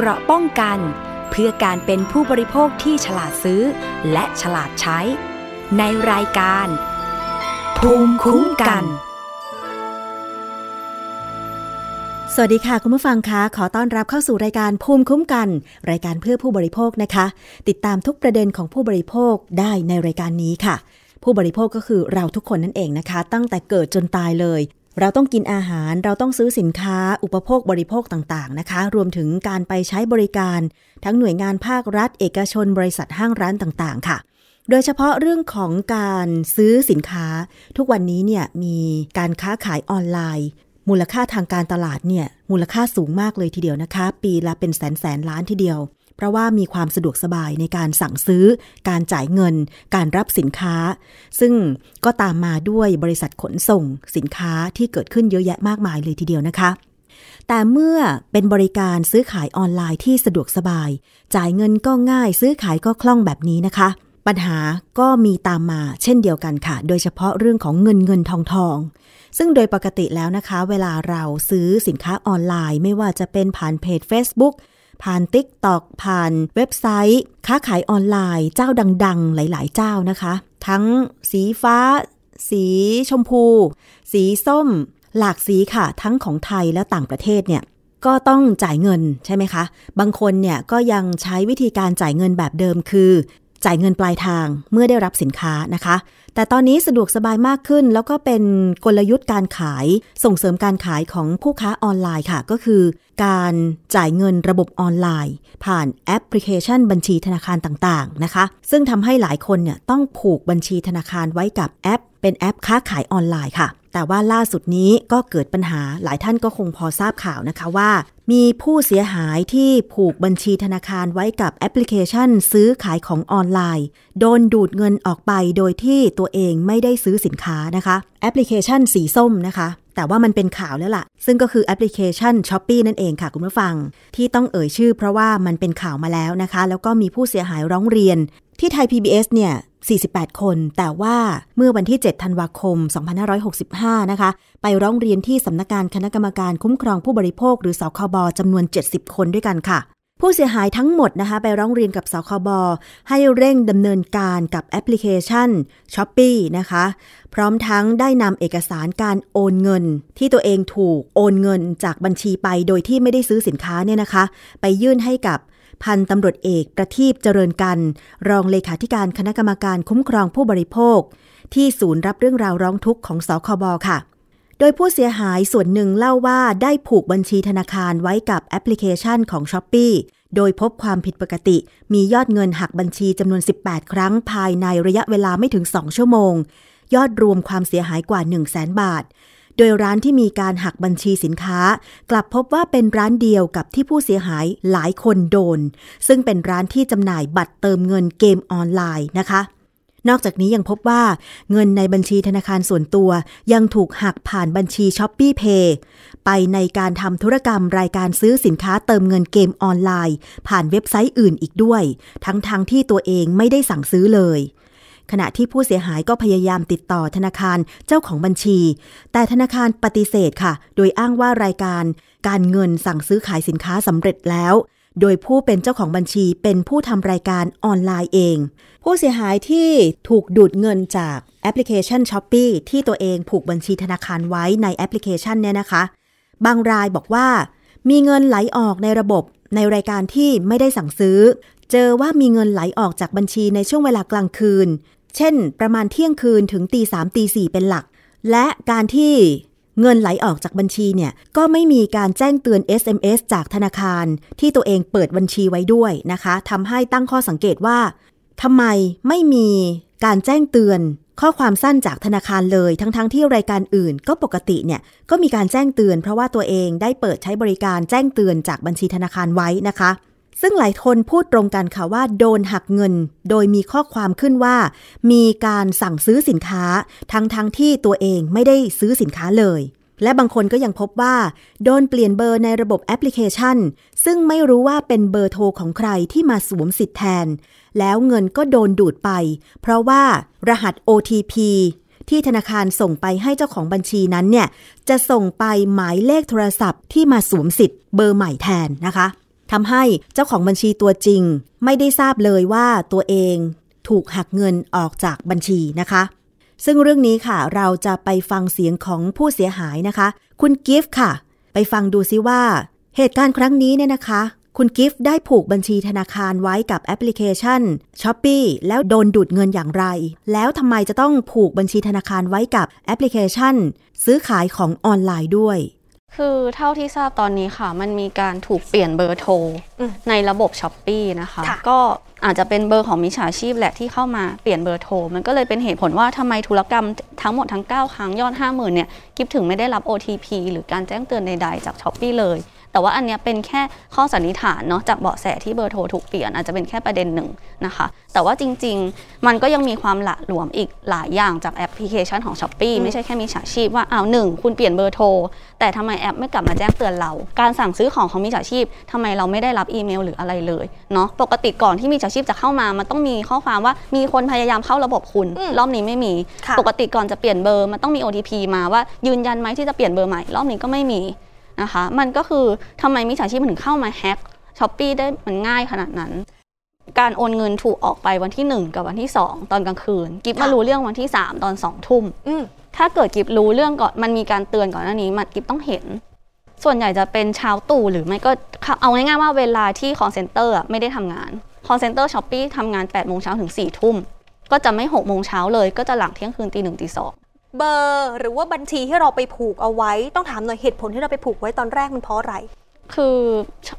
เกราะป้องกัน เพื่อการเป็นผู้บริโภคที่ฉลาดซื้อ และฉลาดใช้ ในรายการ ภูมิคุ้มกัน สวัสดีค่ะ คุณผู้ฟังคะขอต้อนรับเข้าสู่รายการภูมิคุ้มกัน รายการเพื่อผู้บริโภคนะคะ ติดตามทุกประเด็นของผู้บริโภคได้ในรายการนี้ค่ะผู้บริโภคก็คือเราทุกคนนั่นเองนะคะ ตั้งแต่เกิดจนตายเลย เราต้องกินอาหารเราต้องซื้อสินค้าอุปโภคบริโภคต่างๆนะคะ รวมถึงการไปใช้บริการ ทั้งหน่วยงานภาครัฐ เอกชน บริษัทห้างร้านต่างๆ ค่ะ โดยเฉพาะเรื่องของการซื้อสินค้า ทุกวันนี้เนี่ยมีการค้าขายออนไลน์ มูลค่าทางการตลาดเนี่ยมูลค่าสูงมากเลยทีเดียวนะคะ ปีละเป็นแสนแสนล้านทีเดียว เพราะว่ามีความสะดวกสบายในการสั่งซื้อ การจ่ายเงิน การรับสินค้า ซึ่งก็ตามมาด้วยบริษัทขนส่งสินค้าที่เกิดขึ้นเยอะแยะมากมายเลยทีเดียวนะคะ แต่เมื่อเป็นบริการซื้อขายออนไลน์ที่สะดวกสบาย จ่ายเงินก็ง่ายซื้อขายก็คล่องแบบนี้นะคะ ปัญหาก็มีตามมาเช่นเดียวกันค่ะ โดยเฉพาะเรื่องของเงินเงินทองทองซึ่งโดยปกติแล้วนะคะ เวลาเราซื้อสินค้าออนไลน์ ไม่ว่าจะเป็นผ่านเพจ Facebook ผ่าน TikTok ผ่านเว็บไซต์ ค้าขายออนไลน์ เจ้าดัง ๆ หลาย ๆ เจ้านะคะ ทั้งสีฟ้า สีชมพู สีส้ม หลากสีค่ะ ทั้งของไทยและต่างประเทศเนี่ยก็ต้องจ่ายเงินใช่ไหมคะ บางคนเนี่ยก็ยังใช้วิธีการจ่ายเงินแบบเดิมคือ จ่ายเงินปลายทางเมื่อได้รับสินค้านะคะ แต่ตอนนี้สะดวกสบายมากขึ้น แล้วก็เป็นกลยุทธ์การขายส่งเสริมการขายของผู้ค้าออนไลน์ค่ะ ก็คือ การจ่ายเงินระบบออนไลน์ ผ่านแอปพลิเคชันบัญชีธนาคารต่างๆนะคะ ซึ่งทำให้หลายคนเนี่ยต้องผูกบัญชีธนาคารไว้กับแอป เป็นแอปค้าขายออนไลน์ค่ะ แต่ว่าล่าสุดนี้ก็เกิดปัญหาหลายท่านก็คงพอทราบข่าวนะคะว่า มีผู้เสียหายที่ผูกบัญชีธนาคารไว้กับแอปพลิเคชันซื้อขายของออนไลน์ โดนดูดเงินออกไปโดยที่ตัวเองไม่ได้ซื้อสินค้านะคะ แอปพลิเคชันสีส้มนะคะ แต่ว่ามันเป็นข่าวแล้วล่ะ ซึ่งก็คือแอปพลิเคชัน s h o p e e นั่นเองค่ะคุณผู้ฟัง ที่ต้องเอ่ยชื่อเพราะว่ามันเป็นข่าวมาแล้วนะคะ แล้วก็มีผู้เสียหายร้องเรียน ที่ไทย PBS เนี่ย 48 คน แต่ว่าเมื่อวันที่ 7 ธันวาคม 2565 นะคะ ไปร้องเรียนที่สำนักงานคณะกรรมการคุ้มครองผู้บริโภค หรือสคบจำนวน 70 คนด้วยกันค่ะ ผู้เสียหายทั้งหมดนะคะ ไปร้องเรียนกับสคบให้เร่งดำเนินการกับแอปพลิเคชัน s h อ p e e นะคะ พร้อมทั้งได้นำเอกสารการโอนเงิน ที่ตัวเองถูกโอนเงินจากบัญชีไปโดยที่ไม่ได้ซื้อสินค้าเนี่ยนะคะ ไปยื่นให้กับ พันตำรวจเอกประทีปเจริญกัน รองเลขาธิการคณะกรรมการคุ้มครองผู้บริโภค ที่ศูนย์รับเรื่องราวร้องทุกข์ของสคบค่ะ โดยผู้เสียหายส่วนหนึ่งเล่าว่าได้ผูกบัญชีธนาคารไว้กับแอปพลิเคชันของ s h อ p e e โดยพบความผิดปกติ มียอดเงินหักบัญชีจำนวน 18 ครั้งภายในระยะเวลาไม่ถึง 2 ชั่วโมง ยอดรวมความเสียหายกว่า 1 0 0 0 0แบาท โดยร้านที่มีการหักบัญชีสินค้า กลับพบว่าเป็นร้านเดียวกับที่ผู้เสียหายหลายคนโดน ซึ่งเป็นร้านที่จำหน่ายบัตรเติมเงินเกมออนไลน์นะคะ นอกจากนี้ยังพบว่าเงินในบัญชีธนาคารส่วนตัว ยังถูกหักผ่านบัญชี s h อ p e e Pay ไปในการทำธุรกรรมรายการซื้อสินค้าเติมเงินเกมออนไลน์ ผ่านเว็บไซต์อื่นอีกด้วย ทั้งๆที่ตัวเองไม่ได้สั่งซื้อเลย ขณะที่ผู้เสียหายก็พยายามติดต่อธนาคารเจ้าของบัญชี แต่ธนาคารปฏิเสธค่ะ โดยอ้างว่ารายการ การเงินสั่งซื้อขายสินค้าสำเร็จแล้ว โดยผู้เป็นเจ้าของบัญชีเป็นผู้ทำรายการออนไลน์เอง ผู้เสียหายที่ถูกดูดเงินจากแอปพลิเคชัน s h o p e e ที่ตัวเองผูกบัญชีธนาคารไว้ในแอปพลิเคชันเนี่ยนะคะ บางรายบอกว่า มีเงินไหลออกในระบบในรายการที่ไม่ได้สั่งซื้อ เจอว่ามีเงินไหลออกจากบัญชีในช่วงเวลากลางคืน เช่น ประมาณเที่ยงคืนถึงตีสามตีสี่เป็นหลัก และการที่เงินไหลออกจากบัญชีเนี่ย ก็ไม่มีการแจ้งเตือน SMS จากธนาคารที่ตัวเองเปิดบัญชีไว้ด้วยนะคะทำให้ตั้งข้อสังเกตว่าทำไมไม่มีการแจ้งเตือนข้อความสั้นจากธนาคารเลย ทั้งๆทที่รายการอื่นก็ปกติเนี่ยก็มีการแจ้งเตือน เพราะว่าตัวเองได้เปิดใช้บริการแจ้งเตือนจากบัญชีธนาคารไว้นะคะ ซึ่งหลายคนพูดตรงกันค่ะว่าโดนหักเงิน โดยมีข้อความขึ้นว่า มีการสั่งซื้อสินค้า ทั้งๆทที่ตัวเองไม่ได้ซื้อสินค้าเลย และบางคนก็ยังพบว่า โดนเปลี่ยนเบอร์ในระบบแอปพลิเคชัน ซึ่งไม่รู้ว่าเป็นเบอร์โทรของใครที่มาสวมสิทธิ์แทน แล้วเงินก็โดนดูดไป เพราะว่ารหัส OTP ที่ธนาคารส่งไปให้เจ้าของบัญชีนั้นเนี่ยจะส่งไปหมายเลขโทรศัพท์ที่มาสวมสิทธิ์เบอร์ใหม่แทนนะคะ ทำให้เจ้าของบัญชีตัวจริง ไม่ได้ทราบเลยว่าตัวเองถูกหักเงินออกจากบัญชีนะคะ ซึ่งเรื่องนี้ค่ะเราจะไปฟังเสียงของผู้เสียหายนะคะ คุณกิฟต์ค่ะ ไปฟังดูซิว่า เหตุการณ์ครั้งนี้เนี่ยนะคะ คุณกิฟต์ได้ผูกบัญชีธนาคารไว้กับแอปพลิเคชัน s h o p e e แล้วโดนดูดเงินอย่างไร แล้วทำไมจะต้องผูกบัญชีธนาคารไว้กับแอปพลิเคชัน ซื้อขายของออนไลน์ด้วย คือเท่าที่ทราบตอนนี้ค่ะ มันมีการถูกเปลี่ยนเบอร์โทรอืมในระบบ Shopee นะคะค่ะก็อาจจะเป็นเบอร์ของมิจฉาชีพแหละที่เข้ามาเปลี่ยนเบอร์โทร มันก็เลยเป็นเหตุผลว่าทำไมธุรกรรมทั้งหมดทั้ง 9 ครั้งยอด 50,000เนี่ยกิฟถึงไม่ได้รับ OTP หรือการแจ้งเตือนใดๆจาก Shopee เลย แต่ว่าอันเนี้ยเป็นแค่ข้อสันนิษฐานเนาะจากเบาะแสที่เบอร์โทรถูกเปลี่ยนอาจจะเป็นแค่ประเด็นหนึ่งนะคะ แต่ว่าจริง ๆ มันก็ยังมีความหละหลวมอีกหลายอย่างจากแอปพลิเคชันของ s h อ p e e ไม่ใช่แค่มีฉาชีพว่าอ้าวหนึ่งคุณเปลี่ยนเบอร์โทรแต่ทำไมแอปไม่กลับมาแจ้งเตือนเรา การสั่งซื้อของของมิจฉาชีพทำไมเราไม่ได้รับอีเมลหรืออะไรเลยเนาะปกติก่อนที่มิจฉาชีพจะเข้ามามันต้องมีข้อความว่ามีคนพยายามเข้าระบบคุณอืมรอบนี้ไม่มีค่ะปกติก่อนจะเปลี่ยนเบอร์มันต้องมี OTP มาว่ายืนยันไหมที่จะเปลี่ยนเบอร์ใหม่รอบนี้ก็ไม่มี นะคะ มันก็คือทำไมมิจฉาชีพมันถึงเข้ามาแฮ็กช้อปปีได้มันง่ายขนาดนั้น การโอนเงินถูกออกไปวันที่ 1 กับวันที่ 2 ตอนกลางคืน กิฟมาค่ะรู้เรื่องวันที่ 3 ตอน2ทุ่มอืมถ้าเกิดกิฟรู้เรื่องก่อนมันมีการเตือนก่อนหน้านี้มันกิฟต้องเห็น ส่วนใหญ่จะเป็นเช้าตู่หรือไม่ก็เอาง่ายๆว่าเวลาที่ call center อะไม่ได้ทำงาน call center s h o p e e ทำงาน8โมงเช้าถึง4ทุ่มก็จะไม่6โมงเช้าเลยก็จะหลังเที่ยงคืนตีหนึ่งตีสอง เบอร์หรือว่าบัญชีที่เราไปผูกเอาไว้ ต้องถามหน่อยเหตุผลที่เราไปผูกไว้ตอนแรกมันเพราะอะไร คือ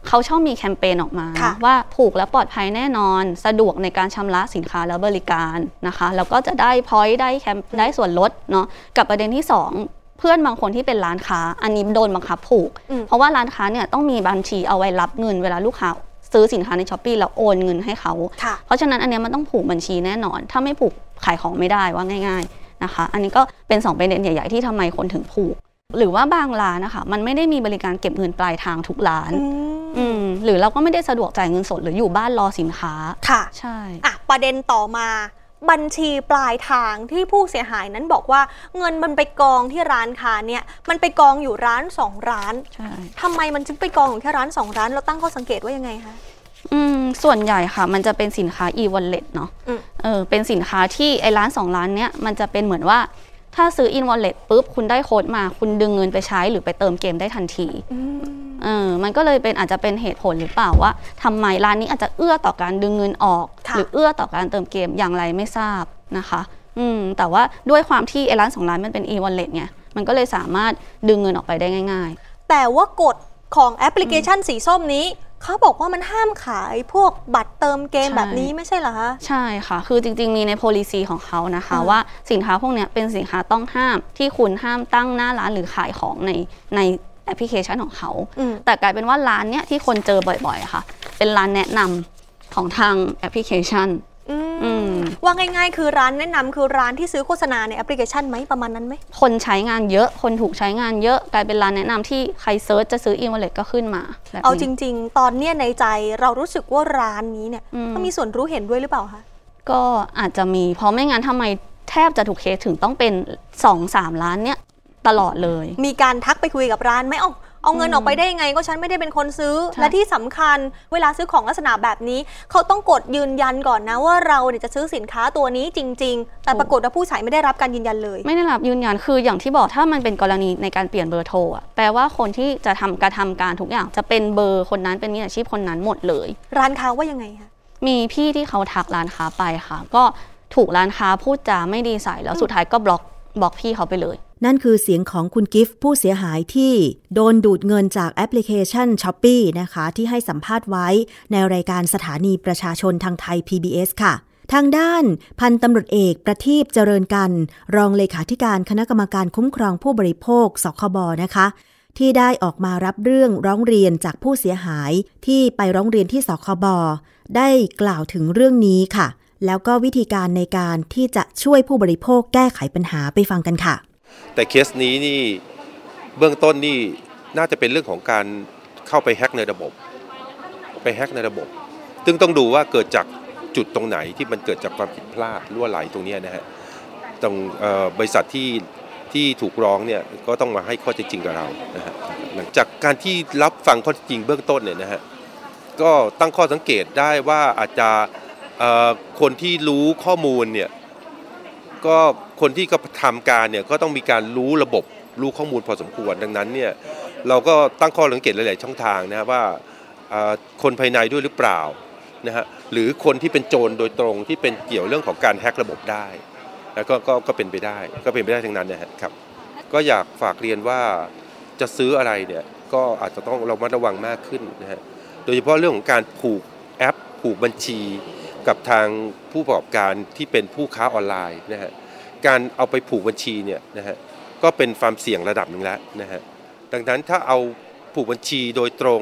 เขาชอบมีแคมเปญออกมาค่ะว่าผูกแล้วปลอดภัยแน่นอน สะดวกในการชำระสินค้าและบริการนะคะ แล้วก็จะได้พอยต์ได้แคมได้ส่วนลดเนาะกับประเด็นที่ 2เพื่อนบางคนที่เป็นร้านค้า อันนี้โดนบังคับผูกอืมเพราะว่าร้านค้าเนี่ยต้องมีบัญชีเอาไว้รับเงินเวลาลูกค้าซื้อสินค้าในช้อปปีแล้วโอนเงินให้เขาค่ะเพราะฉะนั้นอันเนี้ยมันต้องผูกบัญชีแน่นอน ถ้าไม่ผูกขายของไม่ได้ว่าง่ายๆ นะคะ อันนี้ก็เป็น 2 ประเด็นใหญ่ ๆ ที่ทำไมคนถึงผูก หรือว่าบางร้านนะคะ มันไม่ได้มีบริการเก็บเงินปลายทางทุกร้านอือืมมหรือเราก็ไม่ได้สะดวกจ่ายเงินสดหรืออยู่บ้านรอสินค้าค่ะ ใช่อะประเด็นต่อมาบัญชีปลายทางที่ผู้เสียหายนั้นบอกว่าเงินมันไปกองที่ร้านค้าเนี่ยมันไปกองอยู่ร้านสองร้านใช่ทำไมมันจึงไปกองอยู่แค่ร้านสองร้าน เราตั้งข้อสังเกตว่ายังไงคะอืมส่วนใหญ่ค่ะ มันจะเป็นสินค้า e-wallet เนาะอืม เออเป็นสินค้าที่ไอ้ร้านสองร้านเนี้ยมันจะเป็นเหมือนว่าถ้าซื้อ e-wallet ปุ๊บคุณได้โค้ดมา คุณดึงเงินไปใช้หรือไปเติมเกมได้ทันทีอืมเออมันก็เลยเป็นอาจจะเป็นเหตุผลหรือเปล่าว่าทำไมร้านนี้อาจจะเอื้อต่อการดึงเงินออกค่ะหรือเอื้อต่อการเติมเกมอย่างไรไม่ทราบนะคะอืมแต่ว่าด้วยความที่ไอ้ร้านสองร้านมันเป็น e-wallet ไงมันก็เลยสามารถดึงเงินออกไปได้ง่ายแต่ว่ากฎของแอปพลิเคชันสีส้มนี้ เขาบอกว่ามันห้ามขายพวกบัตรเติมเกมใช่แบบนี้ไม่ใช่เหรอคะๆใช่ค่ะ คือจริง ๆ มีใน policy ของเขานะคะอืมว่าสินค้าพวกเนี้ยเป็นสินค้าต้องห้ามที่คุณห้ามตั้งหน้าร้านหรือขายของในในแอปพลิเคชันของเขาอืมแต่กลายเป็นว่าร้านเนี้ยที่คนเจอบ่อยๆอะค่ะ เป็นร้านแนะนำของทางแอปพลิเคชันอืมอืม ว่าง่าย ๆ คือร้านแนะนำคือร้านที่ซื้อโฆษณาในแอปพลิเคชันไหมประมาณนั้นไหมคนใช้งานเยอะคนถูกใช้งานเยอะกลายเป็นร้านแนะนำที่ใคร search จะซื้ออีเมลก็ขึ้นมาแบบนี้เอาจริง ๆ ตอนเนี้ยในใจเรารู้สึกว่าร้านนี้เนี่ยอืมเขามีส่วนรู้เห็นด้วยหรือเปล่าคะก็อาจจะมีเพราะไม่งั้นทำไมแทบจะทุกเคสถึงต้องเป็น2อสามล้านเนี่ยตลอดเลย มีการทักไปคุยกับร้านไหมเอา เอาเงินอืมออกไปได้ยังไงก็ฉันไม่ได้เป็นคนซื้อใช่และที่สำคัญเวลาซื้อของลักษณะแบบนี้ เขาต้องกดยืนยันก่อนนะว่าเราเนี่ยจะซื้อสินค้าตัวนี้จริง ๆ แต่ปรากฏว่าผู้ใช้ไม่ได้รับการยืนยันเลย ไม่ได้รับยืนยันคืออย่างที่บอกถ้ามันเป็นกรณีในการเปลี่ยนเบอร์โทรอะแปลว่าคนที่จะทำกระทำการทุกอย่าง จะเป็นเบอร์คนนั้นเป็นมิจฉาชีพคนนั้นหมดเลย ร้านค้าว่ายังไงคะมีพี่ที่เขาทักร้านค้าไปค่ะ ก็ถูกร้านค้าพูดจาไม่ดีใส่แล้วสุดท้ายก็บล็อกบล็อกพี่เขาไปเลย นั่นคือเสียงของคุณกิฟต์ผู้เสียหายที่โดนดูดเงินจากแอปพลิเคชัน s h อ p e e นะคะ ที่ให้สัมภาษณ์ไว้ในรายการสถานีประชาชนทางไทย PBS ค่ะ ทางด้านพันตำรวจเอกประทีปเจริญกัน รองเลขาธิการคณะกรรมการคุ้มครองผู้บริโภคสคบนะคะ ที่ได้ออกมารับเรื่องร้องเรียนจากผู้เสียหายที่ไปร้องเรียนที่สคบได้กล่าวถึงเรื่องนี้ค่ะ แล้วก็วิธีการในการที่จะช่วยผู้บริโภคแก้ไขปัญหาไปฟังกันค่ะ แต่เคสนี้นี่เบื้องต้นนี่น่าจะเป็นเรื่องของการเข้าไปแฮ็กในระบบ ไปแฮ็กในระบบ ซึ่งต้องดูว่าเกิดจากจุดตรงไหนที่มันเกิดจากความผิดพลาดรั่วไหลตรงนี้นะฮะตรงบริษัทที่ที่ถูกร้องเนี่ยก็ต้องมาให้ข้อเท็จจริงกับเรานะฮะหลังจากการที่รับฟังข้อเท็จจริงเบื้องต้นเนี่ยนะฮะก็ตั้งข้อสังเกตได้ว่าอาจจะคนที่รู้ข้อมูลเนี่ย ก็คนที่กระทำการเนี่ยก็ต้องมีการรู้ระบบรู้ข้อมูลพอสมควรดังนั้นเนี่ยเราก็ตั้งข้อสังเกตหลาย ๆ ช่องทางนะครับว่าคนภายในด้วยหรือเปล่านะฮะหรือคนที่เป็นโจรโดยตรงที่เป็นเกี่ยวเรื่องของการแฮกระบบได้แล้วก็ก็ก็เป็นไปได้ก็เป็นไปได้ทั้งนั้นนะฮะครับ ก็อยากฝากเรียนว่าจะซื้ออะไรเนี่ยก็อาจจะต้องเรามัดระวังมากขึ้นนะฮะโดยเฉพาะเรื่องของการผูกแอป ผูกบัญชี กับทางผู้ประกอบการที่เป็นผู้ค้าออนไลน์นะฮะการเอาไปผูกบัญชีเนี่ยนะฮะก็เป็นความเสี่ยงระดับหนึ่งแล้วนะฮะดังนั้นถ้าเอาผูกบัญชีโดยตรง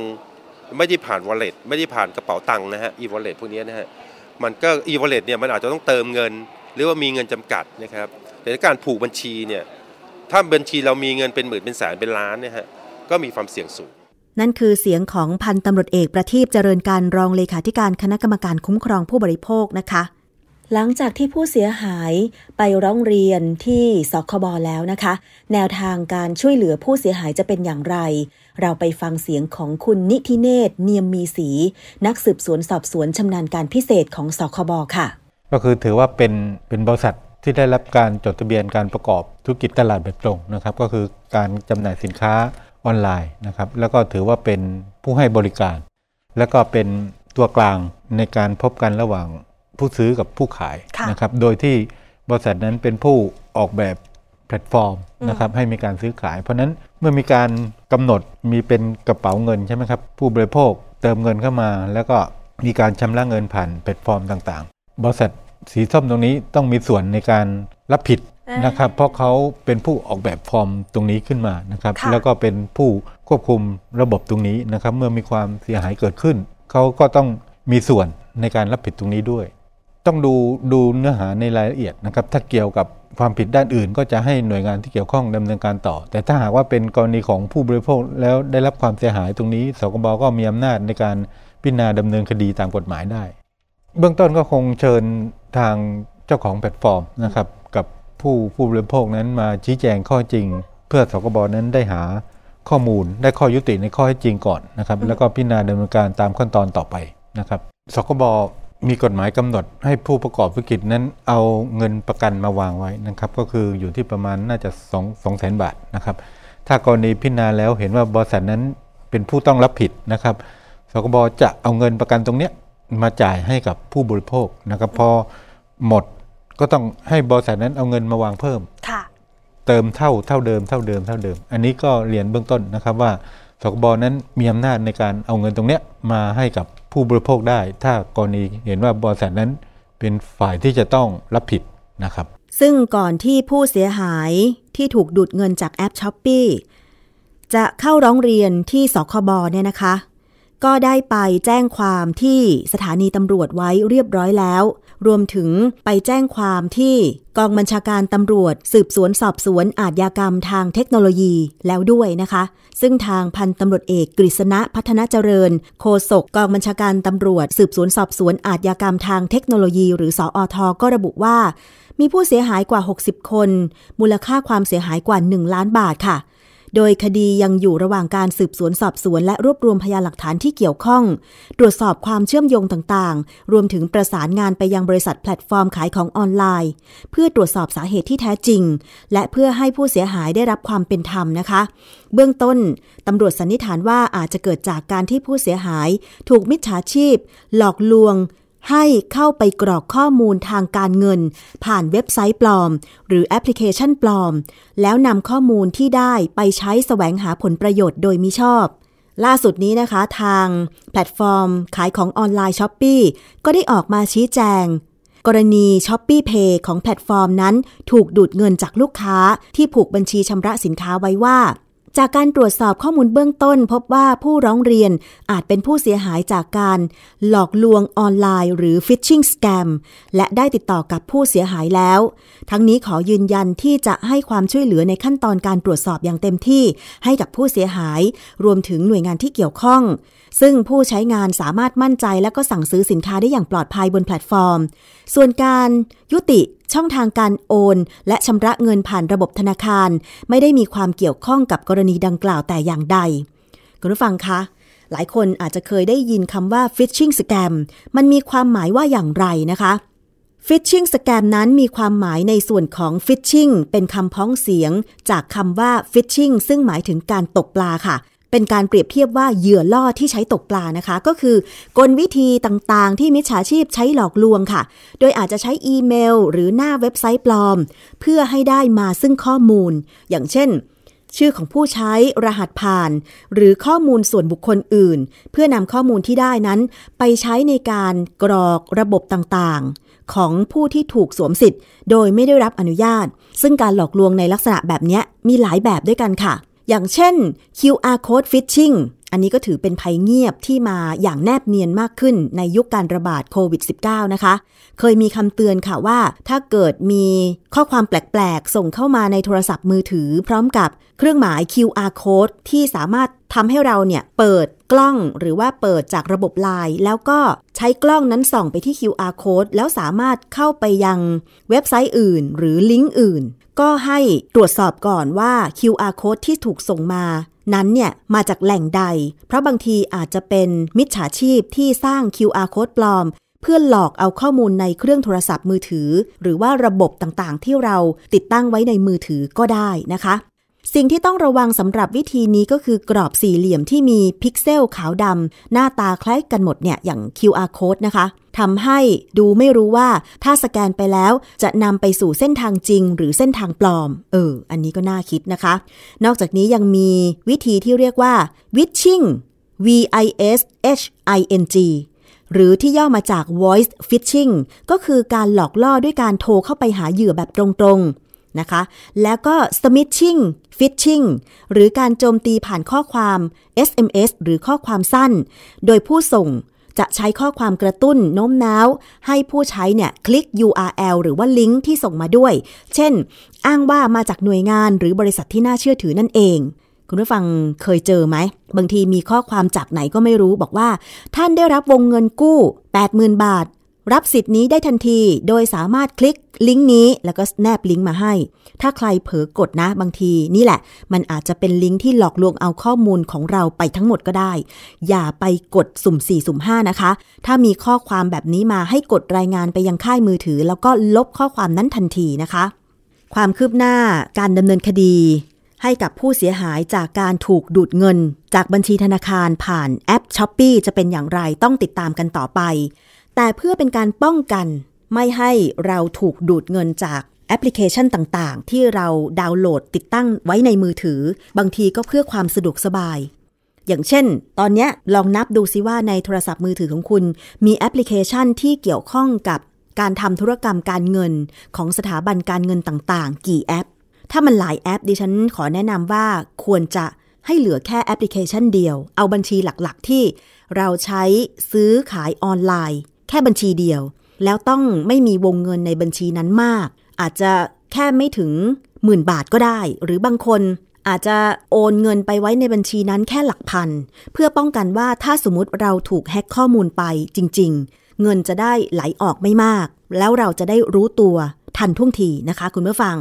ไม่ได้ผ่าน wallet ไม่ได้ผ่านกระเป๋าตังค์นะฮะ e-wallet พวกนี้นะฮะมันก็ e-wallet เนี่ยมันอาจจะต้องเติมเงิน หรือว่ามีเงินจำกัดนะครับแต่การผูกบัญชีเนี่ยถ้าบัญชีเรามีเงินเป็นหมื่นเป็นแสนเป็นล้านเนี่ยฮะก็มีความเสี่ยงสูง นั่นคือเสียงของพันตำรวจเอกประทีปเจริญการรองเลขาธิการคณะกรรมการคุ้มครองผู้บริโภคนะคะ หลังจากที่ผู้เสียหายไปร้องเรียนที่สคบแล้วนะคะ แนวทางการช่วยเหลือผู้เสียหายจะเป็นอย่างไร เราไปฟังเสียงของคุณนิธิเนตรเนียมมีสี นักสืบสวนสอบสวนชำนาญการพิเศษของสคบค่ะ ก็คือถือว่าเป็นเป็นบริษัทที่ได้รับการจดทะเบียนการประกอบธุรกิจตลาดแบบตรงนะครับ ก็คือการจำหน่ายสินค้า ออนไลน์นะครับแล้วก็ถือว่าเป็นผู้ให้บริการ แล้วก็เป็นตัวกลางในการพบกันระหว่างผู้ซื้อกับผู้ขายค่ะนะครับโดยที่บริษัทนั้นเป็นผู้ออกแบบแพลตฟอร์มนะครับให้มีการซื้อขาย เพราะฉะนั้นเมื่อมีการกำหนดมีเป็นกระเป๋าเงินใช่ไหมครับผู้บริโภคเติมเงินเข้ามา แล้วก็มีการชำระเงินผ่านแพลตฟอร์มต่างๆ บริษัทสีส้มตรงนี้ต้องมีส่วนในการรับผิดอ่า นนะครับเพราะเขาเป็นผู้ออกแบบฟอร์มตรงนี้ขึ้นมานะครับค่ะแล้วก็เป็นผู้ควบคุมระบบตรงนี้นะครับเมื่อมีความเสียหายเกิดขึ้น เขาก็ต้องมีส่วนในการรับผิดตรงนี้ด้วย ต้องดูดูเนื้อหาในรายละเอียดนะครับถ้าเกี่ยวกับความผิดด้านอื่น ก็จะให้หน่วยงานที่เกี่ยวข้องดำเนินการต่อ แต่ถ้าหากว่าเป็นกรณีของผู้บริโภคแล้วได้รับความเสียหายตรงนี้สคบก็มีอำนาจในการพิจารณาดำเนินคดีตามกฎหมายได้ เบื้องต้นก็คงเชิญทางเจ้าของแพลตฟอร์มนะครับกับ ผู้ผู้บริโภคนั้นมาชี้แจงข้อจริง เพื่อสคบนั้นได้หาข้อมูลได้ข้อยุติในข้อเท็จจริงก่อนนะครับแล้วก็พิจารณาดำเนินการตามขั้นตอนต่อไปนะครับสคบมีกฎหมายกำหนดให้ผู้ประกอบธุรกิจนั้นเอาเงินประกันมาวางไว้นะครับ ก็คืออยู่ที่ประมาณน่าจะ2 2แสนบาทนะครับ ถ้ากรณีพิจารณาแล้วเห็นว่าบริษัทนั้นเป็นผู้ต้องรับผิดนะครับสคบจะเอาเงินประกันตรงเนี้ยมาจ่ายให้กับผู้บริโภคนะครับพอหมด ก็ต้องให้บริษัทนั้นเอาเงินมาวางเพิ่มค่ะเติมเท่าเท่าเดิมเท่าเดิมเท่าเดิม อันนี้ก็เรียนเบื้องต้นนะครับว่าสคบนั้นมีอำนาจในการเอาเงินตรงเนี้ยมาให้กับผู้บริโภคได้ ถ้ากรณีเห็นว่าบริษัทนั้นเป็นฝ่ายที่จะต้องรับผิดนะครับ ซึ่งก่อนที่ผู้เสียหายที่ถูกดูดเงินจากแอปช้อปปีจะเข้าร้องเรียนที่สคบเนี่ยนะคะ ก็ได้ไปแจ้งความที่สถานีตำรวจไว้เรียบร้อยแล้ว รวมถึงไปแจ้งความที่กองบัญชาการตำรวจ สืบสวนสอบสวนอาทยากรรมทางเทคโนโลยีแล้วด้วยนะคะ ซึ่งทางพันตำรวจเอกกฤษณะพัฒนาเจริญ โฆษกกองบัญชาการตำรวจ สืบสวนสอบสวนอาทยากรรมทางเทคโนโลยี หรือสออทก็ระบุว่า มีผู้เสียหายกว่า 60 คน มูลค่าความเสียหายกว่า 1 ล้านบาทค่ะ โดยคดียังอยู่ระหว่างการสืบสวนสอบสวนและรวบรวมพยานหลักฐานที่เกี่ยวข้อง ตรวจสอบความเชื่อมโยงต่างๆ รวมถึงประสานงานไปยังบริษัทแพลตฟอร์มขายของออนไลน์ เพื่อตรวจสอบสาเหตุที่แท้จริง และเพื่อให้ผู้เสียหายได้รับความเป็นธรรมนะคะ เบื้องต้นตำรวจสันนิษฐานว่าอาจจะเกิดจากการที่ผู้เสียหาย ถูกมิจฉาชีพ หลอกลวง ให้เข้าไปกรอกข้อมูลทางการเงิน ผ่านเว็บไซต์ปลอม หรือแอปพลิเคชันปลอม แล้วนำข้อมูลที่ได้ไปใช้แสวงหาผลประโยชน์โดยมิชอบ ล่าสุดนี้นะคะทางแพลตฟอร์ม ขายของออนไลน์ Shopee ก็ได้ออกมาชี้แจง กรณี ShopeePay ของแพลตฟอร์มนั้น ถูกดูดเงินจากลูกค้าที่ผูกบัญชีชำระสินค้าไว้ว่า จากการตรวจสอบข้อมูลเบื้องต้น พบว่าผู้ร้องเรียนอาจเป็นผู้เสียหายจากการหลอกลวงออนไลน์ หรือ Phishing Scam และได้ติดต่อกับผู้เสียหายแล้ว ทั้งนี้ขอยืนยันที่จะให้ความช่วยเหลือในขั้นตอนการตรวจสอบอย่างเต็มที่ ให้กับผู้เสียหาย รวมถึงหน่วยงานที่เกี่ยวข้อง ซึ่งผู้ใช้งานสามารถมั่นใจและก็สั่งซื้อสินค้าได้อย่างปลอดภัยบนแพลตฟอร์ม ส่วนการยุติ ช่องทางการโอน และชำระเงินผ่านระบบธนาคาร ไม่ได้มีความเกี่ยวข้องกับกรณีดังกล่าวแต่อย่างใด คุณผู้ฟังคะ หลายคนอาจจะเคยได้ยินคำว่า phishing scam มันมีความหมายว่าอย่างไรนะคะ phishing scam นั้นมีความหมายในส่วนของ phishing เป็นคำพ้องเสียง จากคำว่า fishing ซึ่งหมายถึงการตกปลาค่ะ เป็นการเปรียบเทียบว่าเหยื่อล่อที่ใช้ตกปลานะคะ ก็คือกลวิธีต่างๆ ที่มิจฉาชีพใช้หลอกลวงค่ะ โดยอาจจะใช้อีเมล หรือหน้าเว็บไซต์ปลอม เพื่อให้ได้มาซึ่งข้อมูล อย่างเช่น ชื่อของผู้ใช้รหัสผ่าน หรือข้อมูลส่วนบุคคลอื่น เพื่อนำข้อมูลที่ได้นั้น ไปใช้ในการกรอกระบบต่างๆของผู้ที่ถูกสวมสิทธิ์ โดยไม่ได้รับอนุญาต ซึ่งการหลอกลวงในลักษณะแบบนี้มีหลายแบบด้วยกันค่ะ อย่างเช่น QR code phishing อันนี้ก็ถือเป็นภัยเงียบที่มาอย่างแนบเนียนมากขึ้นในยุคการระบาดโควิด -19 นะคะ เคยมีคำเตือนค่ะว่า ถ้าเกิดมีข้อความแปลกๆ ส่งเข้ามาในโทรศัพท์มือถือ พร้อมกับเครื่องหมาย QR code ที่สามารถทำให้เราเนี่ยเปิดกล้องหรือว่าเปิดจากระบบไลน์แล้วก็ใช้กล้องนั้นส่องไปที่ QR code แล้วสามารถเข้าไปยังเว็บไซต์อื่น หรือลิงก์อื่น ก็ให้ตรวจสอบก่อนว่า QR code ที่ถูกส่งมา นั้นเนี่ยมาจากแหล่งใด เพราะบางทีอาจจะเป็นมิจฉาชีพที่สร้าง QR code ปลอม เพื่อหลอกเอาข้อมูลในเครื่องโทรศัพท์มือถือ หรือว่าระบบต่างๆ ที่เราติดตั้งไว้ในมือถือก็ได้นะคะ สิ่งที่ต้องระวังสำหรับวิธีนี้ก็คือกรอบสี่เหลี่ยมที่มีพิกเซลขาวดำหน้าตาคล้ายกันหมดเนี่ยอย่าง QR code นะคะทำให้ดูไม่รู้ว่าถ้าสแกนไปแล้วจะนำไปสู่เส้นทางจริง หรือเส้นทางปลอม เออ อันนี้ก็น่าคิดนะคะ นอกจากนี้ยังมีวิธีที่เรียกว่า wishing V I S H I N G หรือที่ย่อมาจาก voice phishing ก็คือการหลอกล่อด้วยการโทรเข้าไปหาเหยื่อแบบตรงๆ นะคะ แล้วก็ smishing phishing หรือการโจมตีผ่านข้อความ SMS หรือข้อความสั้น โดยผู้ส่งจะใช้ข้อความกระตุ้นโน้มน้าว ให้ผู้ใช้เนี่ยคลิก URL หรือว่าลิงก์ที่ส่งมาด้วย เช่น อ้างว่ามาจากหน่วยงานหรือบริษัทที่น่าเชื่อถือนั่นเอง คุณผู้ฟังเคยเจอไหม บางทีมีข้อความจากไหนก็ไม่รู้บอกว่า ท่านได้รับวงเงินกู้ 80,000 บาท รับสิทธิ์นี้ได้ทันที โดยสามารถคลิกลิงก์นี้แล้วก็แนบลิงก์มาให้ ถ้าใครเผลอกดนะบางที นี่แหละ มันอาจจะเป็นลิงก์ที่หลอกลวงเอาข้อมูลของเราไปทั้งหมดก็ได้ อย่าไปกดสุ่ม 4 สุ่ม 5 นะคะ ถ้ามีข้อความแบบนี้มาให้กดรายงานไปยังค่ายมือถือ แล้วก็ลบข้อความนั้นทันทีนะคะ ความคืบหน้าการดำเนินคดีให้กับผู้เสียหายจากการถูกดูดเงิน จากบัญชีธนาคารผ่านแอป s h อ p e e จะเป็นอย่างไรต้องติดตามกันต่อไป แต่เพื่อเป็นการป้องกันไม่ให้เราถูกดูดเงินจากแอปพลิเคชันต่างๆ ที่เราดาวน์โหลดติดตั้งไว้ในมือถือ บางทีก็เพื่อความสะดวกสบาย อย่างเช่น ตอนนี้ลองนับดูซิว่าในโทรศัพท์มือถือของคุณ มีแอปพลิเคชันที่เกี่ยวข้องกับการทำธุรกรรมการเงินของสถาบันการเงินต่างๆ กี่แอป ถ้ามันหลายแอปดิฉันขอแนะนำว่าควรจะให้เหลือแค่แอปพลิเคชันเดียว เอาบัญชีหลักๆ ที่เราใช้ซื้อขายออนไลน์ แค่บัญชีเดียว แล้วต้องไม่มีวงเงินในบัญชีนั้นมาก อาจจะแค่ไม่ถึงหมื่นบาทก็ได้ หรือบางคนอาจจะโอนเงินไปไว้ในบัญชีนั้นแค่หลักพัน เพื่อป้องกันว่าถ้าสมมติเราถูกแฮ็กข้อมูลไปจริง ๆ เงินจะได้ไหลออกไม่มาก แล้วเราจะได้รู้ตัวทันท่วงทีนะคะ คุณผู้ฟัง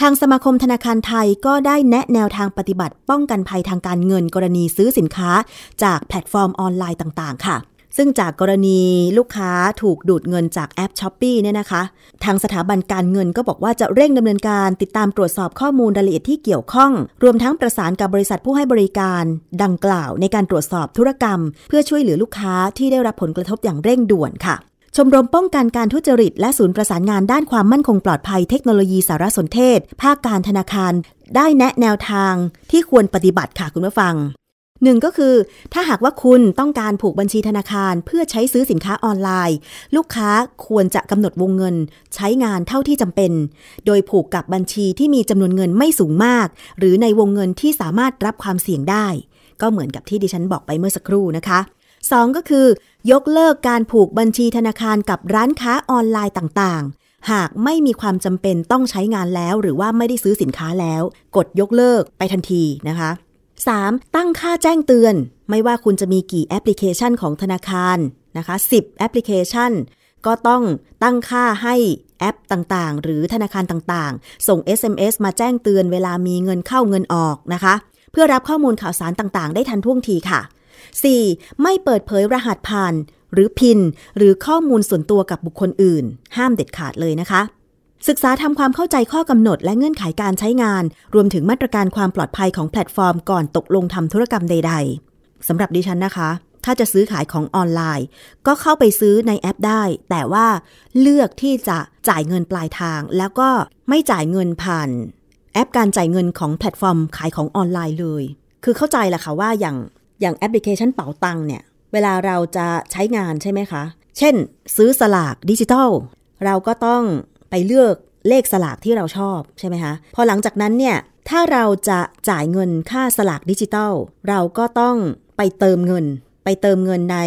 ทางสมาคมธนาคารไทยก็ได้แนะแนวทางปฏิบัติ ป้องกันภัยทางการเงินกรณีซื้อสินค้า จากแพลตฟอร์มออนไลน์ต่าง ๆ ค่ะ ซึ่งจากกรณีลูกค้าถูกดูดเงินจากแอป Shopee เนี่ยนะคะ ทางสถาบันการเงินก็บอกว่าจะเร่งดำเนินการติดตามตรวจสอบข้อมูลรายละเอียดที่เกี่ยวข้อง รวมทั้งประสานกับบริษัทผู้ให้บริการดังกล่าว ในการตรวจสอบธุรกรรม เพื่อช่วยเหลือลูกค้าที่ได้รับผลกระทบอย่างเร่งด่วนค่ะชมรมป้องกันการทุจริต และศูนย์ประสานงานด้านความมั่นคงปลอดภัยเทคโนโลยีสารสนเทศ ภาคการธนาคาร ได้แนะแนวทางที่ควรปฏิบัติค่ะคุณผู้ฟัง หนึ่งก็คือ ถ้าหากว่าคุณต้องการผูกบัญชีธนาคารเพื่อใช้ซื้อสินค้าออนไลน์ ลูกค้าควรจะกำหนดวงเงิน ใช้งานเท่าที่จำเป็น โดยผูกกับบัญชีที่มีจำนวนเงินไม่สูงมาก หรือในวงเงินที่สามารถรับความเสี่ยงได้ ก็เหมือนกับที่ดิฉันบอกไปเมื่อสักครู่นะคะ2ก็คือ ยกเลิกการผูกบัญชีธนาคารกับร้านค้าออนไลน์ต่างๆ หากไม่มีความจำเป็นต้องใช้งานแล้ว หรือว่าไม่ได้ซื้อสินค้าแล้ว กดยกเลิกไปทันทีนะคะ 3. ตั้งค่าแจ้งเตือน ไม่ว่าคุณจะมีกี่แอปพลิเคชันของธนาคารนะคะ 10 แอปพลิเคชัน ก็ต้องตั้งค่าให้แอปต่างๆ หรือธนาคารต่างๆ ส่ง SMS มาแจ้งเตือนเวลามีเงินเข้าเงินออกนะคะ เพื่อรับข้อมูลข่าวสารต่างๆ ได้ทันท่วงทีค่ะ 4. ไม่เปิดเผยรหัสผ่าน หรือ PIN หรือข้อมูลส่วนตัวกับบุคคลอื่น ห้ามเด็ดขาดเลยนะคะ ศึกษาทำความเข้าใจข้อกำหนดและเงื่อนไขการใช้งาน รวมถึงมาตรการความปลอดภัยของแพลตฟอร์มก่อนตกลงทำธุรกรรมใด ๆสำหรับดิฉันนะคะ ถ้าจะซื้อขายของออนไลน์ ก็เข้าไปซื้อในแอปได้ แต่ว่าเลือกที่จะจ่ายเงินปลายทาง แล้วก็ไม่จ่ายเงินผ่าน แอปการจ่ายเงินของแพลตฟอร์มขายของออนไลน์เลย คือเข้าใจแหละค่ะว่าอย่างอย่างแอปพลิเคชันเป๋าตังเนี่ยเวลาเราจะใช้งานใช่ไหมคะ เช่น ซื้อสลากดิจิทัลเราก็ต้อง ไปเลือกเลขสลากที่เราชอบใช่ไหมคะพอหลังจากนั้นเนี่ยถ้าเราจะจ่ายเงินค่าสลากดิจิทัลเราก็ต้องไปเติมเงิน ไปเติมเงินใน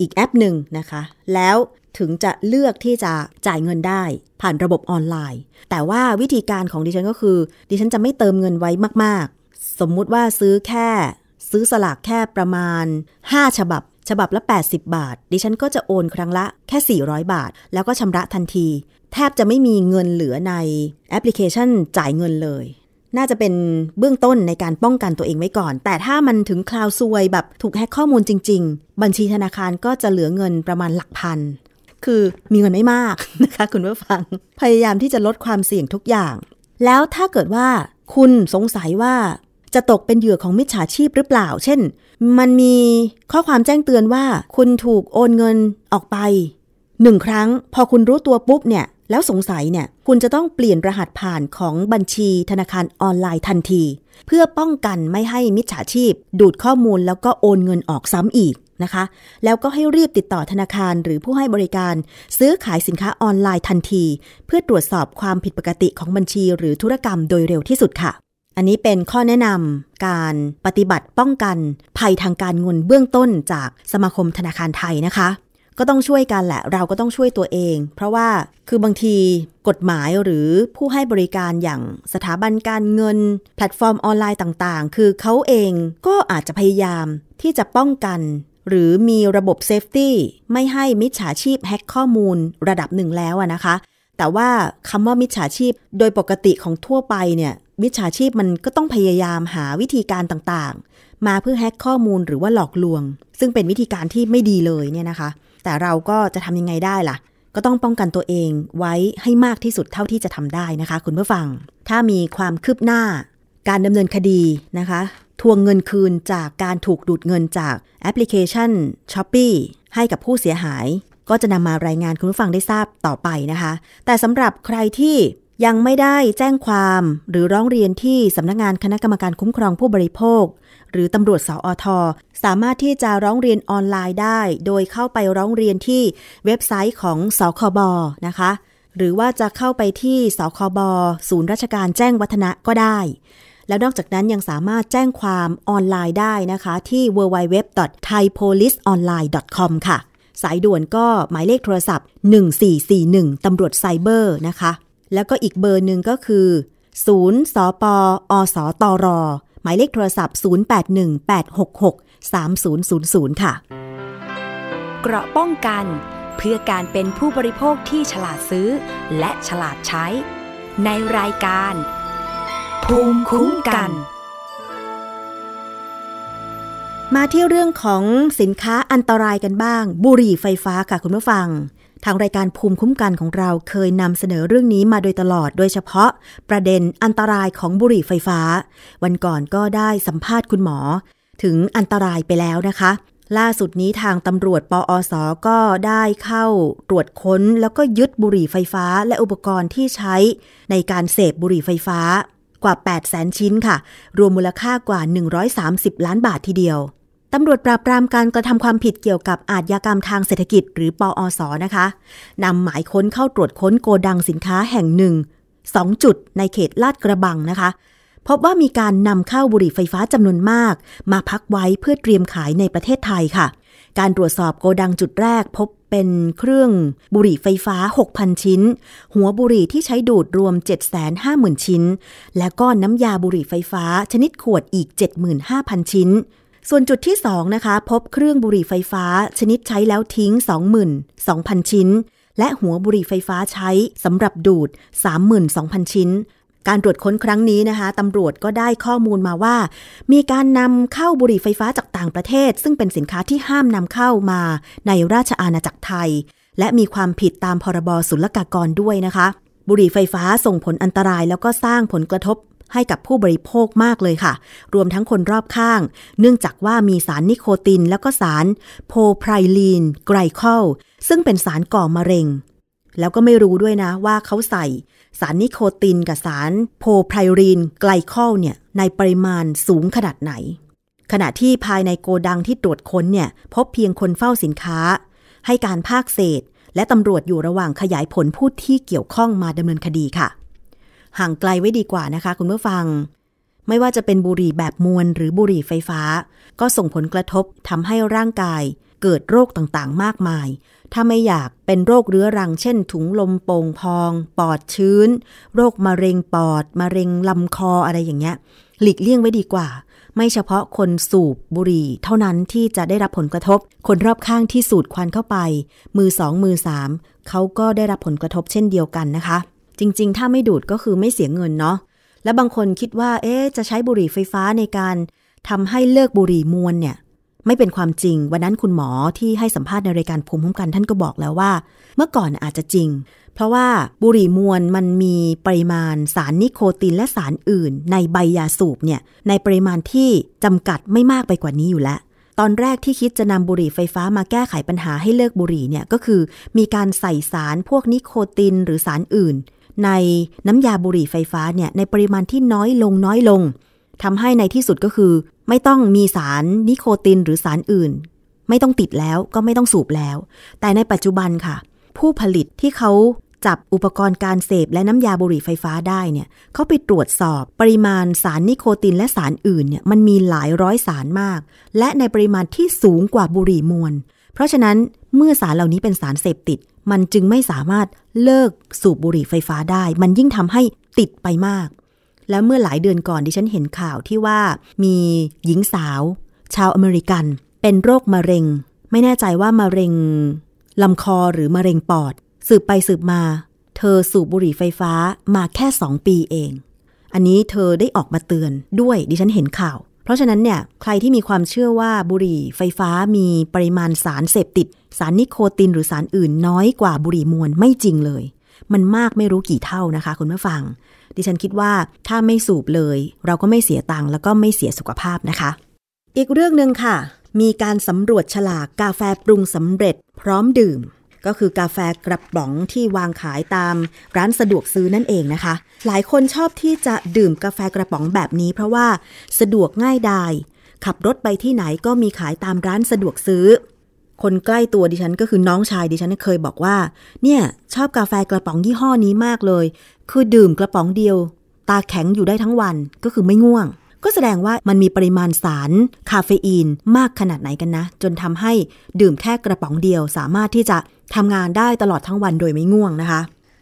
อีกแอปหนึ่งนะคะ แล้วถึงจะเลือกที่จะจ่ายเงินได้ผ่านระบบออนไลน์ แต่ว่าวิธีการของดิฉันก็คือ ดิฉันจะไม่เติมเงินไว้มาก ๆ สมมุติว่าซื้อแค่ ซื้อสลากแค่ประมาณ 5 ฉบับ ฉบับละ 80 บาท ดิฉันก็จะโอนครั้งละแค่ 400 บาท แล้วก็ชำระทันที แทบจะไม่มีเงินเหลือในแอปพลิเคชันจ่ายเงินเลย น่าจะเป็นเบื้องต้นในการป้องกันตัวเองไว้ก่อน แต่ถ้ามันถึงคลาวซวยแบบถูกแฮกข้อมูลจริง ๆ บัญชีธนาคารก็จะเหลือเงินประมาณหลักพัน คือมีเงินไม่มากนะคะคุณผู้ฟัง พยายามที่จะลดความเสี่ยงทุกอย่าง แล้วถ้าเกิดว่าคุณสงสัยว่าจะตกเป็นเหยื่อของมิจฉาชีพหรือเปล่า เช่น มันมีข้อความแจ้งเตือนว่า คุณถูกโอนเงินออกไป หนึ่งครั้งพอคุณรู้ตัวปุ๊บเนี่ย แล้วสงสัยเนี่ย คุณจะต้องเปลี่ยนรหัสผ่านของบัญชีธนาคารออนไลน์ทันที เพื่อป้องกันไม่ให้มิจฉาชีพ ดูดข้อมูลแล้วก็โอนเงินออกซ้ำอีกนะคะ แล้วก็ให้รีบติดต่อธนาคารหรือผู้ให้บริการ ซื้อขายสินค้าออนไลน์ทันที เพื่อตรวจสอบความผิดปกติของบัญชีหรือธุรกรรมโดยเร็วที่สุดค่ะ อันนี้เป็นข้อแนะนำการปฏิบัติป้องกัน ภัยทางการเงินเบื้องต้นจากสมาคมธนาคารไทยนะคะ ก็ต้องช่วยกันแหละ เราก็ต้องช่วยตัวเอง เพราะว่าคือบางทีกฎหมายหรือผู้ให้บริการอย่างสถาบันการเงิน แพลตฟอร์มออนไลน์ต่างๆ คือเขาเองก็อาจจะพยายามที่จะป้องกัน หรือมีระบบ safety ไม่ให้มิจฉาชีพแฮ็กข้อมูลระดับหนึ่งแล้วนะคะ แต่ว่าคำว่ามิจฉาชีพโดยปกติของทั่วไปเนี่ยมิจฉาชีพมันก็ต้องพยายามหาวิธีการต่างๆ มาเพื่อแฮ็กข้อมูลหรือว่าหลอกลวง ซึ่งเป็นวิธีการที่ไม่ดีเลยเนี่ยนะคะ แต่เราก็จะทำยังไงได้ล่ะ ก็ต้องป้องกันตัวเองไว้ให้มากที่สุดเท่าที่จะทำได้นะคะ คุณผู้ฟัง ถ้ามีความคืบหน้า การดำเนินคดีนะคะ ทวงเงินคืนจากการถูกดูดเงินจากแอปพลิเคชัน s h อ p e e ให้กับผู้เสียหาย ก็จะนำมารายงานคุณผู้ฟังได้ทราบต่อไปนะคะ แต่สำหรับใครที่ ยังไม่ได้แจ้งความหรือร้องเรียนที่สำนักงานคณะกรรมการคุ้มครองผู้บริโภค หรือตำรวจสอทสามารถที่จะร้องเรียนออนไลน์ได้ โดยเข้าไปร้องเรียนที่เว็บไซต์ของสคบนะคะ หรือว่าจะเข้าไปที่สคบศูนย์ราชการแจ้งวัฒนะก็ได้ แล้วนอกจากนั้นยังสามารถแจ้งความออนไลน์ได้นะคะที่ www.thaipoliceonline.com ค่ะ สายด่วนก็หมายเลขโทรศัพท์ 1441ตำรวจไซเบอร์นะคะ แล้วก็อีกเบอร์หนึ่งก็คือ 0สปอสตร หมายเลขโทรศัพท์ 0818663000 ค่ะ เกราะป้องกันเพื่อการเป็นผู้บริโภคที่ฉลาดซื้อ และฉลาดใช้ ในรายการ ภูมิคุ้มกัน มาที่เรื่องของสินค้าอันตรายกันบ้าง บุหรี่ไฟฟ้าค่ะคุณผู้ฟัง ทางรายการภูมิคุ้มกันของเราเคยนำเสนอเรื่องนี้มาโดยตลอด โดยเฉพาะประเด็นอันตรายของบุหรี่ไฟฟ้า วันก่อนก็ได้สัมภาษณ์คุณหมอ ถึงอันตรายไปแล้วนะคะ ล่าสุดนี้ทางตำรวจปอศก็ได้เข้าตรวจค้น แล้วก็ยึดบุหรี่ไฟฟ้า และอุปกรณ์ที่ใช้ในการเสพบุหรี่ไฟฟ้ากว่า 8 0 0 0 0 0 ชิ้นค่ะ รวมมูลค่ากว่า 130 ล้านบาททีเดียว ตำรวจปราบปรามการกระทำความผิดเกี่ยวกับอาชญากรรมทางเศรษฐกิจ หรือปอสนะคะนำหมายค้นเข้าตรวจค้นโกดังสินค้าแห่งหนึ่ง2จุดในเขตลาดกระบังนะคะ พบว่ามีการนำเข้าบุหรี่ไฟฟ้าจำนวนมาก มาพักไว้เพื่อเตรียมขายในประเทศไทยค่ะ การตรวจสอบโกดังจุดแรกพบเป็นเครื่องบุหรี่ไฟฟ้า 6,000 ชิ้น หัวบุหรี่ที่ใช้ดูดรวม 750,000 ชิ้น และก็น้ำยาบุหรี่ไฟฟ้าชนิดขวดอีก 75,000 ชิ้น ส่วนจุดที่ 2 นะคะ พบเครื่องบุหรี่ไฟฟ้า ชนิดใช้แล้วทิ้ง 22,000 ชิ้น และหัวบุหรี่ไฟฟ้าใช้สำหรับดูด 32,000 ชิ้น การตรวจค้นครั้งนี้นะคะตำรวจก็ได้ข้อมูลมาว่า มีการนำเข้าบุหรี่ไฟฟ้าจากต่างประเทศ ซึ่งเป็นสินค้าที่ห้ามนำเข้ามาในราชอาณาจักรไทย และมีความผิดตามพรบศุลกากรด้วยนะคะ บุหรี่ไฟฟ้าส่งผลอันตรายแล้วก็สร้างผลกระทบ ให้กับผู้บริโภคมากเลยค่ะ รวมทั้งคนรอบข้าง เนื่องจากว่ามีสารนิโคติน แล้วก็สาร propylene glycol ซึ่งเป็นสารก่อมะเร็ง แล้วก็ไม่รู้ด้วยนะว่าเขาใส่ สารนิโคตินกับสาร propylene glycol เนี่ยในปริมาณสูงขนาดไหน ขณะที่ภายในโกดังที่ตรวจค้นเนี่ยพบเพียงคนเฝ้าสินค้า ให้การภาคเศษและตำรวจอยู่ระหว่างขยายผลผู้ที่เกี่ยวข้องมาดำเนินคดีค่ะ ห่างไกลไว้ดีกว่านะคะ คุณผู้ฟัง ไม่ว่าจะเป็นบุหรี่แบบมวลหรือบุหรี่ไฟฟ้า ก็ส่งผลกระทบทำให้ร่างกายเกิดโรคต่างๆ มากมาย ถ้าไม่อยากเป็นโรคเรื้อรัง เช่น ถุงลมโป่งพอง ปอดชื้น โรคมะเร็งปอด มะเร็งลำคออะไรอย่างเงี้ย หลีกเลี่ยงไว้ดีกว่า ไม่เฉพาะคนสูบบุหรี่ เท่านั้นที่จะได้รับผลกระทบ คนรอบข้างที่สูดควันเข้าไป มือสองมือสามเขาก็ได้รับผลกระทบเช่นเดียวกันนะคะ จริง ๆ ถ้าไม่ดูดก็คือไม่เสียเงินเนาะและบางคนคิดว่า เอ๊ะจะใช้บุหรี่ไฟฟ้าในการทำให้เลิกบุหรี่มวลเนี่ย ไม่เป็นความจริง วันนั้นคุณหมอที่ให้สัมภาษณ์ในรายการภูมิคุ้มกันท่านก็บอกแล้วว่า เมื่อก่อนอาจจะจริง เพราะว่าบุหรี่มวลมันมีปริมาณสารนิโคตินและสารอื่น ในใบยาสูบเนี่ยในปริมาณที่จำกัดไม่มากไปกว่านี้อยู่แล้วตอนแรกที่คิดจะนำบุหรี่ไฟฟ้ามาแก้ไขปัญหาให้เลิกบุหรี่เนี่ยก็คือ มีการใส่สารพวกนิโคตินหรือสารอื่น ในน้ำยาบุหรี่ไฟฟ้าเนี่ยในปริมาณที่น้อยลงน้อยลงทำให้ในที่สุดก็คือ ไม่ต้องมีสารนิโคตินหรือสารอื่น ไม่ต้องติดแล้วก็ไม่ต้องสูบแล้ว แต่ในปัจจุบันค่ะ ผู้ผลิตที่เขาจับอุปกรณ์การเสพและน้ำยาบุหรี่ไฟฟ้าได้เนี่ยเขาไปตรวจสอบปริมาณสารนิโคตินและสารอื่นเนี่ยมันมีหลายร้อยสารมาก และในปริมาณที่สูงกว่าบุหรี่มวล เพราะฉะนั้นเมื่อสารเหล่านี้เป็นสารเสพติด มันจึงไม่สามารถเลิกสูบบุหรี่ไฟฟ้าได้ มันยิ่งทำให้ติดไปมาก แล้วเมื่อหลายเดือนก่อนดิฉันเห็นข่าวที่ว่ามีหญิงสาว ชาวอเมริกัน เป็นโรคมะเร็ง ไม่แน่ใจว่ามะเร็งลำคอหรือมะเร็งปอด สืบไปสืบมา เธอสูบบุหรี่ไฟฟ้ามาแค่สองปีเอง อันนี้เธอได้ออกมาเตือนด้วยดิฉันเห็นข่าว ราะฉะนั้นเนี่ยใครที่มีความเชื่อว่าบุหรี่ไฟฟ้ามีปริมาณสารเสพติด สารนิโคตินหรือสารอื่นน้อยกว่าบุหรี่มวลไม่จริงเลย มันมากไม่รู้กี่เท่านะคะคุณผู้ฟัง ดิฉันคิดว่าถ้าไม่สูบเลย เราก็ไม่เสียตังค์แล้วก็ไม่เสียสุขภาพนะคะ อีกเรื่องหนึ่งค่ะ มีการสำรวจฉลากกาแฟปรุงสำเร็จพร้อมดื่ม ก็คือกาแฟกระป๋องที่วางขายตามร้านสะดวกซื้อนั่นเองนะคะ หลายคนชอบที่จะดื่มกาแฟกระป๋องแบบนี้ เพราะว่าสะดวกง่ายดายขับรถไปที่ไหนก็มีขายตามร้านสะดวกซื้อ คนใกล้ตัวดิฉันก็คือน้องชายดิฉันเคยบอกว่า เนี่ยชอบกาแฟกระป๋องยี่ห้อนี้มากเลย คือดื่มกระป๋องเดียว ตาแข็งอยู่ได้ทั้งวันก็คือไม่ง่วง ก็แสดงว่ามันมีปริมาณสารคาเฟอีนมากขนาดไหนกันนะ จนทำให้ดื่มแค่กระป๋องเดียว สามารถที่จะทำงานได้ตลอดทั้งวันโดยไม่ง่วงนะคะ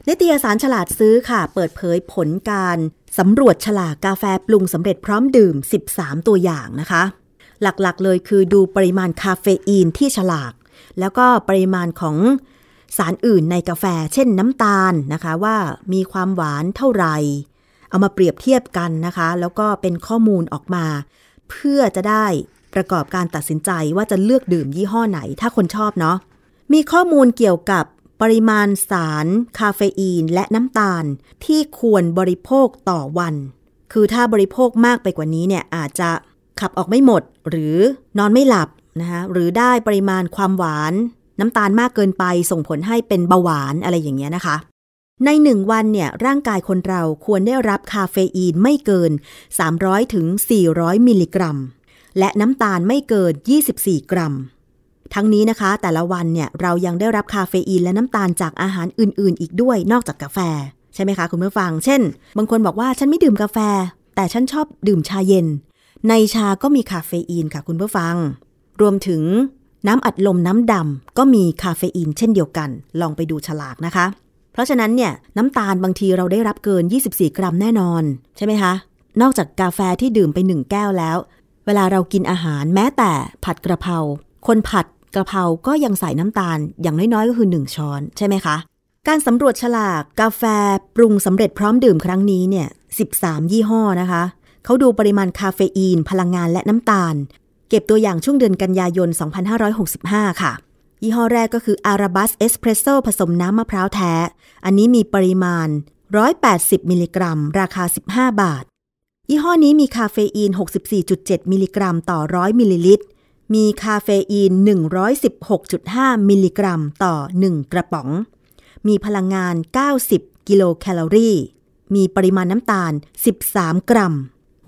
นิตยสารฉลาดซื้อค่ะ เปิดเผยผลการสำรวจฉลากกาแฟปรุงสำเร็จพร้อมดื่ม 13 ตัวอย่างนะคะ หลักๆเลยคือดูปริมาณคาเฟอีนที่ฉลาก แล้วก็ปริมาณของสารอื่นในกาแฟ เช่นน้ำตาลนะคะว่ามีความหวานเท่าไหร่ เอามาเปรียบเทียบกันนะคะ แล้วก็เป็นข้อมูลออกมา เพื่อจะได้ประกอบการตัดสินใจว่าจะเลือกดื่มยี่ห้อไหนถ้าคนชอบเนาะมีข้อมูลเกี่ยวกับปริมาณสาร คาเฟอีน และน้ำตาลที่ควรบริโภคต่อวัน คือถ้าบริโภคมากไปกว่านี้เนี่ยอาจจะขับออกไม่หมด หรือนอนไม่หลับนะคะหรือได้ปริมาณความหวาน น้ำตาลมากเกินไปส่งผลให้เป็นเบาหวานอะไรอย่างเงี้ยนะคะ ในหนึ่งวันเนี่ยร่างกายคนเราควรได้รับคาเฟอีนไม่เกิน 300ถึง400 มิลลิกรัม และน้ำตาลไม่เกิน 24 กรัม ทั้งนี้นะคะ แต่ละวันเนี่ยเรายังได้รับคาเฟอีนและน้ำตาลจากอาหารอื่น ๆ อีกด้วยนอกจากกาแฟ ใช่ไหมคะคุณผู้ฟัง เช่น บางคนบอกว่าฉันไม่ดื่มกาแฟ แต่ฉันชอบดื่มชาเย็น ในชาก็มีคาเฟอีนค่ะคุณผู้ฟัง รวมถึงน้ำอัดลมน้ำดำก็มีคาเฟอีนเช่นเดียวกัน ลองไปดูฉลากนะคะ ราะฉะนั้นเนี่ยน้ำตาลบางทีเราได้รับเกิน 24 กรัมแน่นอน ใช่ไหมคะ นอกจากกาแฟที่ดื่มไปหนึ่งแก้วแล้ว เวลาเรากินอาหารแม้แต่ผัดกระเพราคนผัดกระเพราก็ยังใส่น้ำตาลอย่างน้อยๆก็คือ 1 ช้อนใช่ไหมคะ การสำรวจฉลากกาแฟปรุงสำเร็จพร้อมดื่มครั้งนี้เนี่ย 13 ยี่ห้อนะคะ เขาดูปริมาณคาเฟอีน พลังงานและน้ำตาล เก็บตัวอย่างช่วงเดือนกันยายน 2565 ค่ะ ยี่ห้อแรกก็คืออาราบัสเอสเพรสโซผสมน้ำมะพร้าวแท้ อันนี้มีปริมาณ 180 มิลลิกรัม ราคา 15 บาท ยี่ห้อนี้มีคาเฟอีน 64.7 มิลลิกรัมต่อ 100 มิลลิลิตร มีคาเฟอีน 116.5 มิลลิกรัมต่อ 1 กระป๋อง มีพลังงาน 90 กิโลแคลอรี่ มีปริมาณน้ำตาล 13 กรัม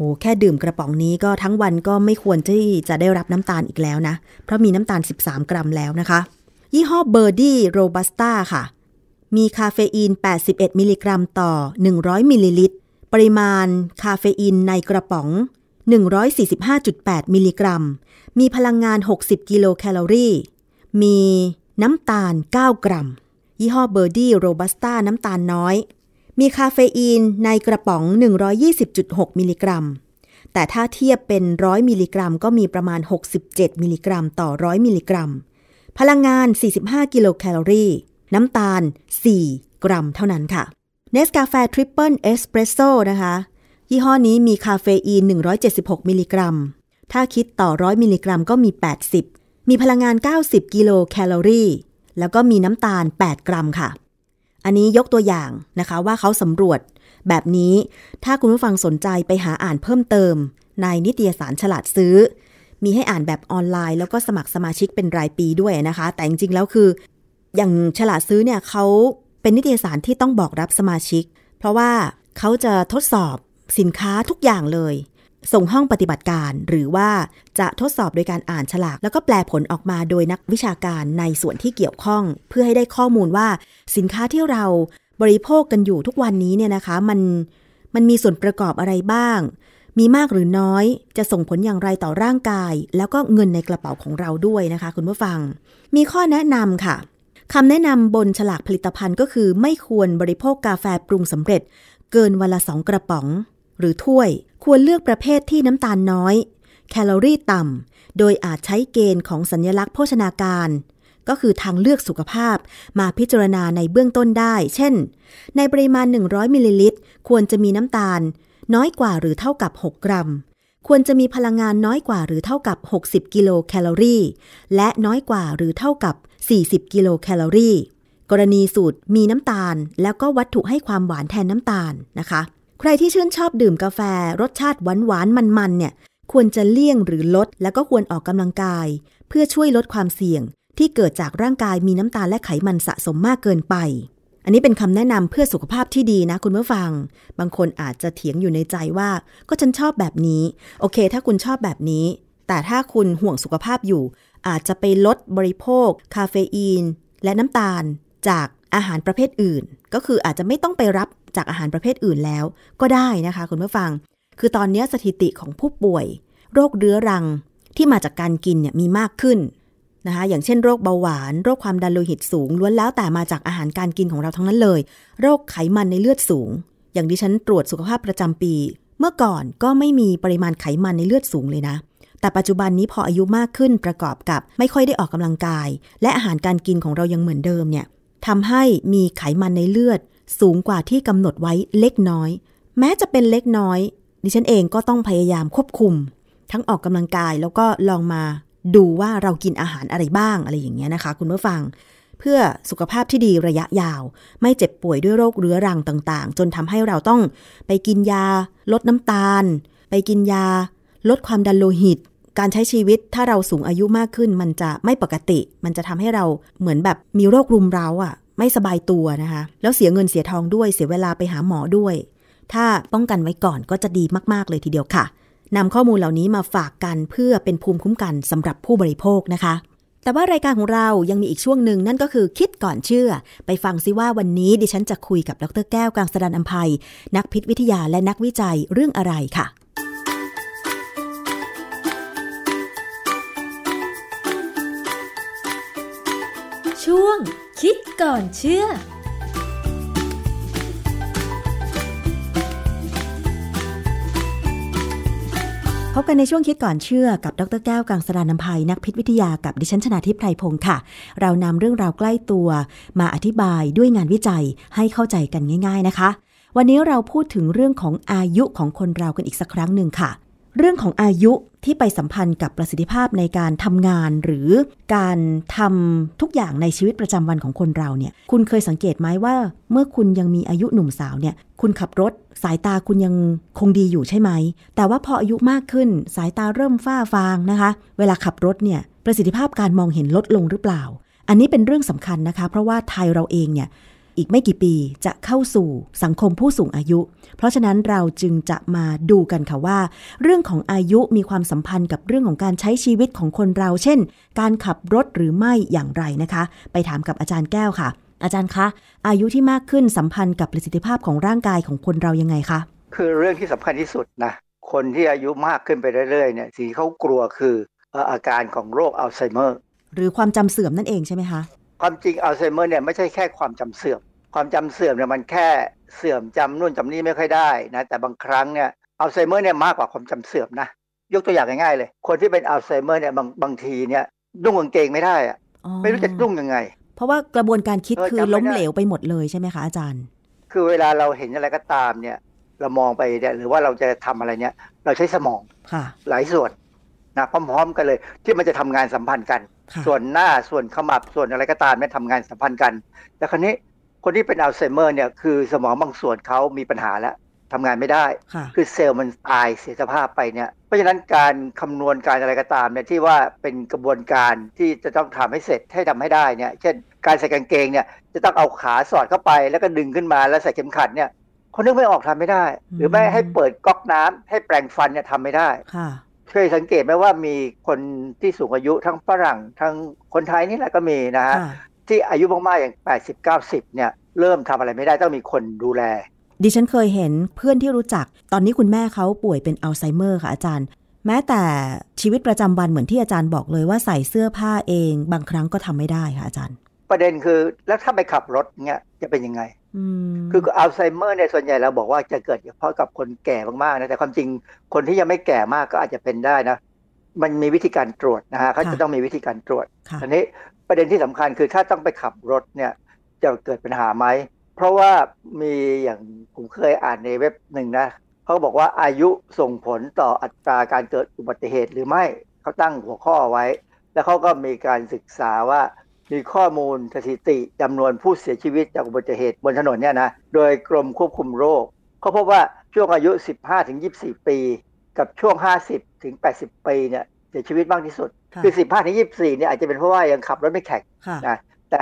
โหแค่ดื่มกระป๋องนี้ก็ทั้งวันก็ไม่ควรที่จะได้รับน้ำตาลอีกแล้วนะ เพราะมีน้ำตาล 13 กรัมแล้วนะคะ ยี่ห้อเบอร์ดี้โรบัสต้าค่ะ มีคาเฟอีน 81 มิลลิกรัมต่อ 100 มิลลิลิตร ปริมาณคาเฟอีนในกระป๋อง 145.8 มิลลิกรัม มีพลังงาน 60 กิโลแคลอรี่ มีน้ำตาล 9 กรัม ยี่ห้อเบอร์ดี้โรบัสต้าน้ำตาลน้อย มีคาเฟอีนในกระป๋อง 120.6 มิลลิกรัม แต่ถ้าเทียบเป็น 100 มิลลิกรัม ก็มีประมาณ 67 มิลลิกรัม ต่อ 100 มิลลิกรัม พลังงาน 45 กิโลแคลอรี่ น้ำตาล 4 กรัมเท่านั้นค่ะเนสกาแฟ triple espresso นะคะ ยี่ห้อนี้มีคาเฟอีน 176 มิลลิกรัม ถ้าคิดต่อ 100 มิลลิกรัมก็มี 80 มีพลังงาน 90 กิโลแคลอรี่ แล้วก็มีน้ำตาล 8 กรัมค่ะ อันนี้ยกตัวอย่างนะคะว่าเขาสำรวจแบบนี้ ถ้าคุณผู้ฟังสนใจไปหาอ่านเพิ่มเติม ในนิตยสารฉลาดซื้อ มีให้อ่านแบบออนไลน์ แล้วก็สมัครสมาชิกเป็นรายปีด้วยนะคะ แต่จริงๆแล้วคือ อย่างฉลาดซื้อเนี่ยเขาเป็นนิตยสารที่ต้องบอกรับสมาชิก เพราะว่าเขาจะทดสอบสินค้าทุกอย่างเลย ส่งห้องปฏิบัติการ หรือว่าจะทดสอบโดยการอ่านฉลาก แล้วก็แปลผลออกมาโดยนักวิชาการในส่วนที่เกี่ยวข้อง เพื่อให้ได้ข้อมูลว่าสินค้าที่เราบริโภคกันอยู่ทุกวันนี้เนี่ยนะคะมันมันมีส่วนประกอบอะไรบ้าง มีมากหรือน้อย จะส่งผลอย่างไรต่อร่างกาย แล้วก็เงินในกระเป๋าของเราด้วยนะคะ คุณผู้ฟัง มีข้อแนะนำค่ะคำแนะนำบนฉลากผลิตภัณฑ์ก็คือ ไม่ควรบริโภคกาแฟปรุงสำเร็จ เกินวันละสองกระป๋อง หรือถ้วย ควรเลือกประเภทที่น้ำตาลน้อย แคลอรี่ต่ำ โดยอาจใช้เกณฑ์ของสัญลักษณ์โภชนาการ ก็คือทางเลือกสุขภาพมาพิจารณาในเบื้องต้นได้ เช่น ในปริมาณ 100 มิลลิลิตร ควรจะมีน้ำตาล น้อยกว่าหรือเท่ากับ 6 กรัม ควรจะมีพลังงานน้อยกว่าหรือเท่ากับ 60 กิโลแคลอรี่ และน้อยกว่าหรือเท่ากับ 40 กิโลแคลอรี่ กรณีสูตรมีน้ำตาล แล้วก็วัตถุให้ความหวานแทนน้ำตาลนะคะ ใครที่ชื่นชอบดื่มกาแฟ รสชาติหวานหวานมันๆเนี่ย ควรจะเลี่ยงหรือลด แล้วก็ควรออกกำลังกาย เพื่อช่วยลดความเสี่ยง ที่เกิดจากร่างกายมีน้ำตาลและไขมันสะสมมากเกินไป อันนี้เป็นคำแนะนำเพื่อสุขภาพที่ดีนะคุณผู้ฟัง บางคนอาจจะเถียงอยู่ในใจว่า ก็ฉันชอบแบบนี้ โอเค ถ้าคุณชอบแบบนี้ แต่ถ้าคุณห่วงสุขภาพอยู่ อาจจะไปลดบริโภค คาเฟอีน และน้ำตาลจากอาหารประเภทอื่น ก็คืออาจจะไม่ต้องไปรับ จากอาหารประเภทอื่นแล้ว ก็ได้นะคะคุณผู้ฟัง คือตอนนี้สถิติของผู้ป่วย โรคเรื้อรังที่มาจากการกินเนี่ยมีมากขึ้นนะคะอย่างเช่นโรคเบาหวาน โรคความดันโลหิตสูงล้วนแล้วแต่มาจากอาหารการกินของเราทั้งนั้นเลย โรคไขมันในเลือดสูง อย่างดิฉันตรวจสุขภาพประจำปี เมื่อก่อนก็ไม่มีปริมาณไขมันในเลือดสูงเลยนะ แต่ปัจจุบันนี้พออายุมากขึ้นประกอบกับ ไม่ค่อยได้ออกกำลังกาย และอาหารการกินของเรายังเหมือนเดิมเนี่ยทำให้มีไขมันในเลือด สูงกว่าที่กำหนดไว้เล็กน้อย แม้จะเป็นเล็กน้อย ดิฉันเองก็ต้องพยายามควบคุม ทั้งออกกำลังกายแล้วก็ลองมาดูว่าเรากินอาหารอะไรบ้างอะไรอย่างเงี้ยนะคะ คุณผู้ฟัง เพื่อสุขภาพที่ดีระยะยาว ไม่เจ็บป่วยด้วยโรคเรื้อรังต่างๆ จนทำให้เราต้องไปกินยา ลดน้ำตาล ไปกินยา ลดความดันโลหิต การใช้ชีวิตถ้าเราสูงอายุมากขึ้น มันจะไม่ปกติ มันจะทำให้เราเหมือนแบบมีโรครุมเร้าอะ ไม่สบายตัวนะคะ แล้วเสียเงินเสียทองด้วยเสียเวลาไปหาหมอด้วย ถ้าป้องกันไว้ก่อนก็จะดีมาก ๆ เลยทีเดียวค่ะนำข้อมูลเหล่านี้มาฝากกันเพื่อเป็นภูมิคุ้มกันสำหรับผู้บริโภคนะคะ แต่ว่ารายการของเรายังมีอีกช่วงหนึ่งนั่นก็คือคิดก่อนเชื่อ ไปฟังซิว่าวันนี้ดิฉันจะคุยกับดรแก้วกังสดานอัมภัยนักพิษวิทยาและนักวิจัยเรื่องอะไรค่ะ ช่วง คิดก่อนเชื่อพบกันในช่วงคิดก่อนเชื่อกับ ดรแก้วกังสดานนภัยนักพิษวิทยากับดิฉันชนาทิพไพรพงศ์ค่ะ เรานำเรื่องราวใกล้ตัว มาอธิบายด้วยงานวิจัยให้เข้าใจกันง่าย ๆนะคะ วันนี้เราพูดถึงเรื่องของอายุของคนเรากันอีกสักครั้งหนึ่งค่ะ เรื่องของอายุ ที่ไปสัมพันธ์กับประสิทธิภาพในการทำงาน หรือการทำทุกอย่างในชีวิตประจำวันของคนเราเนี่ยคุณเคยสังเกตไหมว่า เมื่อคุณยังมีอายุหนุ่มสาวเนี่ยคุณขับรถสายตาคุณยังคงดีอยู่ใช่ไหม แต่ว่าพออายุมากขึ้นสายตาเริ่มฝ้าฟางนะคะ เวลาขับรถเนี่ยประสิทธิภาพการมองเห็นลดลงหรือเปล่า อันนี้เป็นเรื่องสำคัญนะคะ เพราะว่าไทยเราเองเนี่ย อีกไม่กี่ปีจะเข้าสู่สังคมผู้สูงอายุ เพราะฉะนั้นเราจึงจะมาดูกันค่ะว่า เรื่องของอายุมีความสัมพันธ์กับเรื่องของการใช้ชีวิตของคนเรา เช่น การขับรถหรือไม่อย่างไรนะคะ ไปถามกับอาจารย์แก้วค่ะ อาจารย์คะ อายุที่มากขึ้นสัมพันธ์กับประสิทธิภาพของร่างกายของคนเรายังไงคะ คือเรื่องที่สำคัญที่สุดนะคนที่อายุมากขึ้นไปเรื่อยๆเนี่ยสิ่งที่เขากลัวคือเอ่ออาการของโรคอัลไซเมอร์ หรือความจำเสื่อมนั่นเองใช่ไหมคะ ความจริงอัลไซเมอร์เนี่ยไม่ใช่แค่ความจำเสื่อม ความจำเสื่อมเนี่ยมันแค่เสื่อมจำนู่นจำนี่ไม่ค่อยได้นะแต่บางครั้งเนี่ยอัลไซเมอร์เนี่ยมากกว่าความจำเสื่อมนะยกตัวอย่างง่ายๆเลย คนที่เป็นอัลไซเมอร์เนี่ยบางบางทีเนี่ยนุ่งกางเกงไม่ได้อะอ๋อไม่รู้จะนุ่งยังไง เพราะว่ากระบวนการคิดเออคือจำไม่ได้ล้มเหลวไปหมดเลยใช่ไหมคะอาจารย์ คือเวลาเราเห็นอะไรก็ตามเนี่ย เรามองไปเนี่ยหรือว่าเราจะทำอะไรเนี่ย เราใช้สมองค่ะหลายส่วนนะพร้อมๆกันเลย ที่มันจะทำงานสัมพันธ์กันค่ะส่วนหน้าส่วนขมับส่วนอะไรก็ตามเนี่ยทำงานสัมพันธ์กันแต่คราวนี้ คนที่เป็นอัลไซเมอร์เนี่ยคือสมองบางส่วนเขามีปัญหาแล้วทำงานไม่ได้ค่ะคือเซลล์มันตายเสียสภาพไปเนี่ย เพราะฉะนั้นการคำนวณการอะไรก็ตามเนี่ยที่ว่าเป็นกระบวนการที่จะต้องทำให้เสร็จให้ทำให้ได้เนี่ย เช่นการใส่กางเกงเนี่ยจะต้องเอาขาสอดเข้าไปแล้วก็ดึงขึ้นมาแล้วใส่เข็มขัดเนี่ยคนนึกไม่ออกทำไม่ได้ หรือไม่ให้เปิดก๊อกน้ำให้แปรงฟันเนี่ยทำไม่ได้ค่ะเคยสังเกตไหมว่ามีคนที่สูงอายุทั้งฝรั่งทั้งคนไทยนี่แหละก็มีนะฮะค่ะ ที่อายุมากๆอย่าง 80 90 เนี่ยเริ่มทำอะไรไม่ได้ต้องมีคนดูแล ดิฉันเคยเห็นเพื่อนที่รู้จัก ตอนนี้คุณแม่เขาป่วยเป็นอัลไซเมอร์ค่ะอาจารย์ แม้แต่ชีวิตประจำวันเหมือนที่อาจารย์บอกเลยว่าใส่เสื้อผ้าเอง บางครั้งก็ทำไม่ได้ค่ะอาจารย์ ประเด็นคือแล้วถ้าไปขับรถเนี่ยจะเป็นยังไงอืมคืออัลไซเมอร์เนี่ยส่วนใหญ่เราบอกว่าจะเกิดเฉพาะกับคนแก่มากๆนะแต่ความจริงคนที่ยังไม่แก่มากก็อาจจะเป็นได้นะมันมีวิธีการตรวจนะฮะเขาจะต้องมีวิธีการตรวจค่ะอันนี้ ประเด็นที่สำคัญคือถ้าต้องไปขับรถเนี่ยจะเกิดปัญหาไหม เพราะว่ามีอย่างผมเคยอ่านในเว็บหนึ่งนะเขาบอกว่าอายุส่งผลต่ออัตราการเกิดอุบัติเหตุหรือไม่เขาตั้งหัวข้อไว้ แล้วเขาก็มีการศึกษาว่ามีข้อมูลสถิติจำนวนผู้เสียชีวิตจากอุบัติเหตุบนถนนเนี่ยนะโดยกรมควบคุมโรคเขาพบว่าช่วงอายุ 15-24 ปี กับช่วง 50-80 ปีเนี่ยเสียชีวิตมากที่สุด ค่ะคือ15-24เนี่ยอาจจะเป็นเพราะว่ายังขับรถไม่แข็งค่ะนะแต่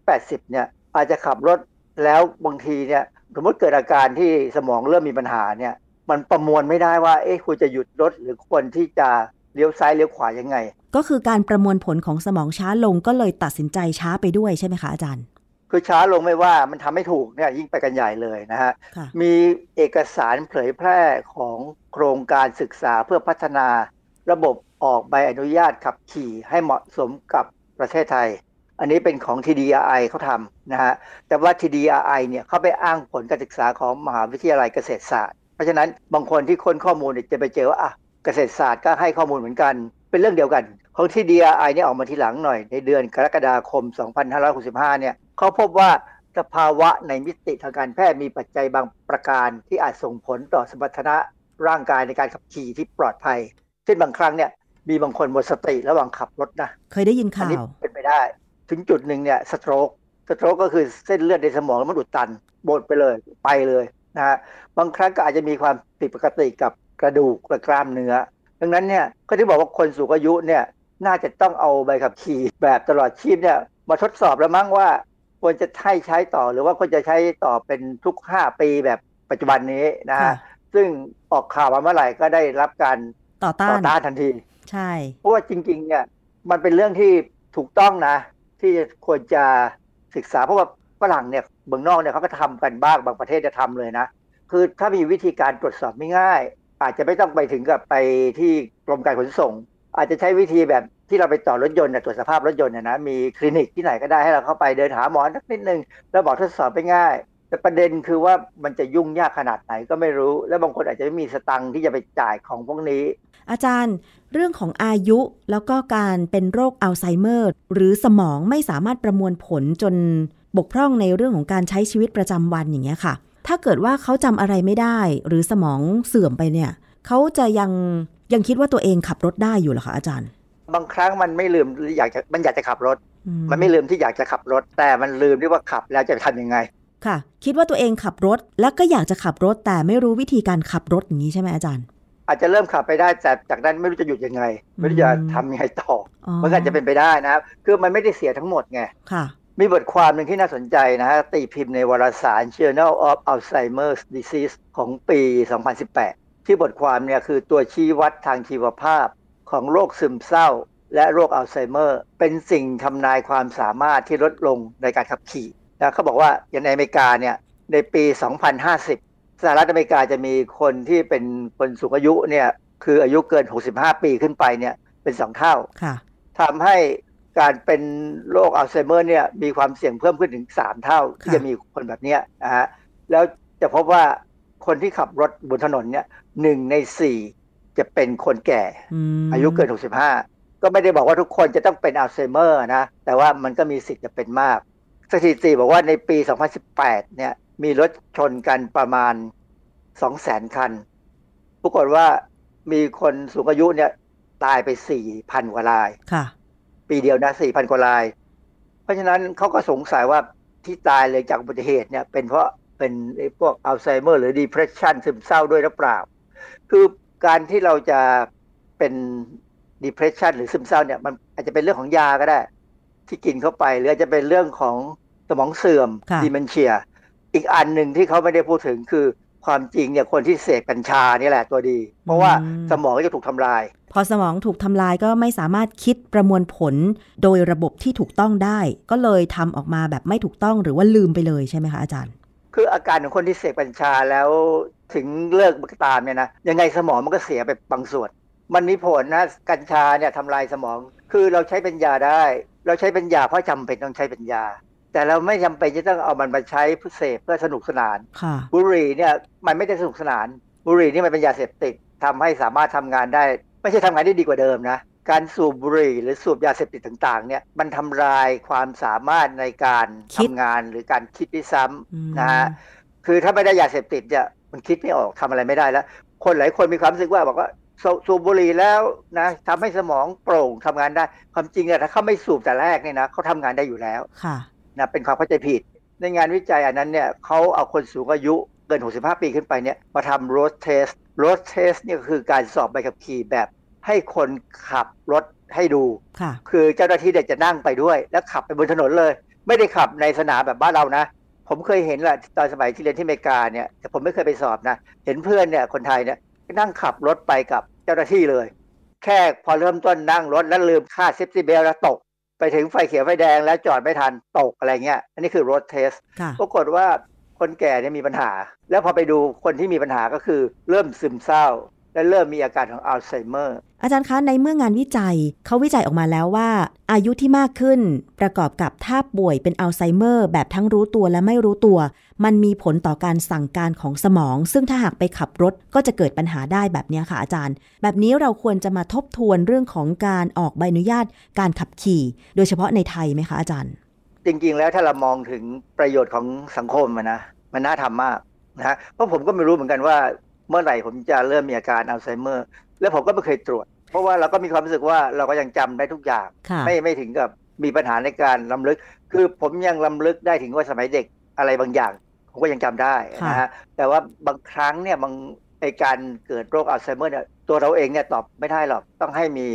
50-80เนี่ยอาจจะขับรถแล้วบางทีเนี่ยสมมติเกิดอาการที่สมองเริ่มมีปัญหาเนี่ย มันประมวลไม่ได้ว่า เอ๊ะควรจะหยุดรถหรือควรที่จะเลี้ยวซ้ายเลี้ยวขวายังไง ก็คือการประมวลผลของสมองช้าลงก็เลยตัดสินใจช้าไปด้วยใช่ไหมคะอาจารย์ คือช้าลงไม่ว่ามันทำไม่ถูกเนี่ยยิ่งไปกันใหญ่เลยนะฮะค่ะมีเอกสารเผยแพร่ของโครงการศึกษาเพื่อพัฒนา ระบบออกใบอนุญาตขับขี่ให้เหมาะสมกับประเทศไทย อันนี้เป็นของ TDRI เขาทำนะฮะ แต่ว่า TDRI เนี่ยเขาไปอ้างผลการศึกษาของมหาวิทยาลัยเกษตรศาสตร์ เพราะฉะนั้นบางคนที่ค้นข้อมูลเนี่ยจะไปเจอว่าอะเกษตรศาสตร์ก็ให้ข้อมูลเหมือนกัน เป็นเรื่องเดียวกัน ของ TDRI เนี่ยออกมาทีหลังหน่อย ในเดือนกรกฎาคม 2565 เนี่ยเขาพบว่าสภาวะในมิติทางการแพทย์มีปัจจัยบางประการที่อาจส่งผลต่อสมรรถนะร่างกายในการขับขี่ที่ปลอดภัย ช่นบางครั้งเนี่ยมีบางคนหมดสติระหว่างขับรถนะ เคยได้ยินอันข่านี้วเป็นไปได้ ถึงจุดหนึ่งเนี่ยสโตรกสโตรกก็คือเส้นเลือดในสมองมันอุดตันบดไปเลยไปเลยนะฮะบางครั้งก็อาจจะมีความผิดปกติกับกระดูกและกล้ามเนื้อ ดังนั้นเนี่ยก็ที่บอกว่าคนสูงอายุเนี่ยน่าจะต้องเอาใบขับขี่แบบตลอดชีพเนี่ยมาทดสอบแล้วมั้งว่า ควรจะให้ใช้ต่อหรือว่าควรจะใช้ต่อเป็นทุก 5 ปีแบบปัจจุบันนี้นะฮะค่ะซึ่งออกข่าวมาเมื่อไหร่ก็ได้รับการ ต่อต้าต่อนต้านทันที ใช่เพราะว่าจริง ๆ เนี่ย มันเป็นเรื่องที่ถูกต้องนะ ที่ควรจะศึกษาเพราะว่าฝรั่งเนี่ยเมืองนอกเนี่ยเขาก็ทำกันบ้างบางประเทศจะทำเลยนะ คือถ้ามีวิธีการตรวจสอบไม่ง่าย อาจจะไม่ต้องไปถึงกับไปที่กรมการขนส่ง อาจจะใช้วิธีแบบที่เราไปต่อรถยนต์น่ะตรวจสภาพรถยนต์นะนะมีคลินิกที่ไหนก็ได้ให้เราเข้าไปเดินหาหมอสักนิดนึงแล้วบอกทดสอบไปง่าย แต่ประเด็นคือว่ามันจะยุ่งยากขนาดไหนก็ไม่รู้ แล้วบางคนอาจจะไม่มีสตังค์ที่จะไปจ่ายของพวกนี้ อาจารย์ เรื่องของอายุแล้วก็การเป็นโรคอัลไซเมอร์ หรือสมองไม่สามารถประมวลผลจนบกพร่องในเรื่องของการใช้ชีวิตประจำวันอย่างเงี้ยค่ะ ถ้าเกิดว่าเขาจำอะไรไม่ได้ หรือสมองเสื่อมไปเนี่ย เขาจะยังยังคิดว่าตัวเองขับรถได้อยู่เหรอคะอาจารย์ บางครั้งมันไม่ลืมอยากจะมันอยากจะขับรถอืมันไม่ลืมที่อยากจะขับรถ แต่มันลืมที่ว่าขับแล้วจะทำยังไง ค่ะ คิดว่าตัวเองขับรถ แล้วก็อยากจะขับรถแต่ไม่รู้วิธีการขับรถอย่างนี้ใช่ไหมอาจารย์ อาจจะเริ่มขับไปได้แต่จากนั้นไม่รู้จะหยุดยังไง ไม่รู้จะอืมทำยังไงต่ออ๋ออมันก็อาจจะเป็นไปได้นะครับคือมันไม่ได้เสียทั้งหมดไงค่ะมีบทความหนึ่งที่น่าสนใจนะฮะ ตีพิมพ์ในวารสาร Journal of Alzheimer's Disease ของปี 2018 ที่บทความเนี่ยคือตัวชี้วัดทางชีวภาพของโรคซึมเศร้า และโรคอัลไซเมอร์ เป็นสิ่งทำนายความสามารถที่ลดลงในการขับขี่ นะเขาบอกว่าอย่างในอเมริกาเนี่ยในปี 2050 สหรัฐอเมริกาจะมีคนที่เป็นคนสูงอายุเนี่ยคืออายุเกิน 65 ปีขึ้นไปเนี่ยเป็นสองเท่าค่ะทำให้การเป็นโรคอัลไซเมอร์เนี่ยมีความเสี่ยงเพิ่มขึ้นถึง 3 เท่า ที่ค่ะจะมีคนแบบเนี้ยนะฮะแล้วจะพบว่าคนที่ขับรถบนถนนเนี่ยหนึ่งใน4จะเป็นคนแก่มอายุเกิน 65 ก็ไม่ได้บอกว่าทุกคนจะต้องเป็นอัลไซเมอร์นะ แต่ว่ามันก็มีสิทธิ์จะเป็นมาก สถิติบอกว่าในปี 2018 เนี่ย มีรถชนกันประมาณ 200,000 คัน ปรากฏว่ามีคนสูงอายุเนี่ย ตายไป 4,000 กว่าราย ค่ะ ปีเดียวนะ 4,000 กว่าราย เพราะฉะนั้นเขาก็สงสัยว่าที่ตายเลยจากอุบัติเหตุเนี่ย เป็นเพราะเป็นไอ้พวกอัลไซเมอร์หรือ depression ซึมเศร้าด้วยหรือเปล่า คือการที่เราจะเป็น depression หรือซึมเศร้าเนี่ย มันอาจจะเป็นเรื่องของยาก็ได้ ที่กินเข้าไป หรืออาจจะเป็นเรื่องของสมองเสื่อมค่ะ dementia อีกอันหนึ่งที่เขาไม่ได้พูดถึงคือความจริงเนี่ยคนที่เสพกัญชานี่แหละตัวดี เพราะว่าสมองก็จะถูกทำลาย พอสมองถูกทำลายก็ไม่สามารถคิดประมวลผลโดยระบบที่ถูกต้องได้ ก็เลยทำออกมาแบบไม่ถูกต้องหรือว่าลืมไปเลยใช่ไหมคะอาจารย์ คืออาการของคนที่เสพกัญชาแล้วถึงเลิกก็ตามเนี่ยนะยังไงสมองมันก็เสียไปบางส่วน มันมีผลนะกัญชาเนี่ยทำลายสมอง คือเราใช้เป็นยาได้เราใช้เป็นยาเพราะจำเป็นต้องใช้เป็นยาแต่เราไม่จำเป็นจะต้องเอามันมาใช้เพื่อเสพเพื่อสนุกสนานค่ะบุหรี่เนี่ยมันไม่ได้สนุกสนาน บุหรี่นี่มันเป็นยาเสพติดทำให้สามารถทำงานได้ ไม่ใช่ทำงานได้ดีกว่าเดิมนะการสูบบุหรี่หรือสูบยาเสพติดต่างๆ เนี่ยมันทำลายความสามารถในการคิดทำงานหรือการคิดด้วยซ้อืมำนะฮะคือถ้าไม่ได้ยาเสพติดเนี่ยมันคิดไม่ออกทำอะไรไม่ได้แล้ว คนหลายคนมีความรู้สึกว่าบอกว่า สูสูบบุหรี่แล้วนะทำให้สมองโปร่งทำงานได้ ความจริงอะถ้าเขาไม่สูบแต่แรกเนี่ยนะเขาทำงานได้อยู่แล้วค่ะนะเป็นความเข้าใจผิด ในงานวิจัยอันนั้นเนี่ยเขาเอาคนสูงอายุเกิน 65 ปีขึ้นไปเนี่ยมาทำ road test road test เนี่ยก็คือการสอบใบขับขี่แบบ ให้คนขับรถให้ดูค่ะคือเจ้าหน้าที่เด็กจะนั่งไปด้วย แล้วขับไปบนถนนเลย ไม่ได้ขับในสนามแบบบ้านเรานะผมเคยเห็นแหละตอนสมัยที่เรียนที่อเมริกาเนี่ยแต่ผมไม่เคยไปสอบนะ เห็นเพื่อนเนี่ยคนไทยเนี่ยนั่งขับรถไปกับเจ้าหน้าที่เลย แค่พอเริ่มต้นนั่งรถแล้วลืมคาด safety belt แล้วตก ไปถึงไฟเขียวไฟแดงแล้วจอดไม่ทันตกอะไรเงี้ย อันนี้คือ road test ค่ะปรากฏว่าคนแก่เนี่ยมีปัญหา แล้วพอไปดูคนที่มีปัญหาก็คือเริ่มซึมเศร้า และเริ่มมีอาการของอัลไซเมอร์ อาจารย์คะ ในเมื่องานวิจัยเขาวิจัยออกมาแล้วว่า อายุที่มากขึ้น ประกอบกับถ้าป่วยเป็นอัลไซเมอร์ แบบทั้งรู้ตัวและไม่รู้ตัว มันมีผลต่อการสั่งการของสมอง ซึ่งถ้าหากไปขับรถก็จะเกิดปัญหาได้แบบเนี้ยค่ะอาจารย์ แบบนี้เราควรจะมาทบทวนเรื่องของการออกใบอนุญาตการขับขี่ โดยเฉพาะในไทยไหมคะอาจารย์ จริงๆ แล้วถ้าเรามองถึงประโยชน์ของสังคมอะนะมันน่าทำมากนะฮะเพราะผมก็ไม่รู้เหมือนกันว่า เมื่อไหร่ผมจะเริ่มมีอาการอัลไซเมอร์ แล้วผมก็ไม่เคยตรวจ เพราะว่าเราก็มีความรู้สึกว่าเราก็ยังจำได้ทุกอย่างค่ะไม่ไม่ถึงกับมีปัญหาในการลำลึก คือผมยังลำลึกได้ถึงว่าสมัยเด็กอะไรบางอย่าง ผมก็ยังจำได้นะฮะแต่ว่าบางครั้งเนี่ยบางไอการเกิดโรคอัลไซเมอร์เนี่ยตัวเราเองเนี่ยตอบไม่ได้หรอกต้องให้มี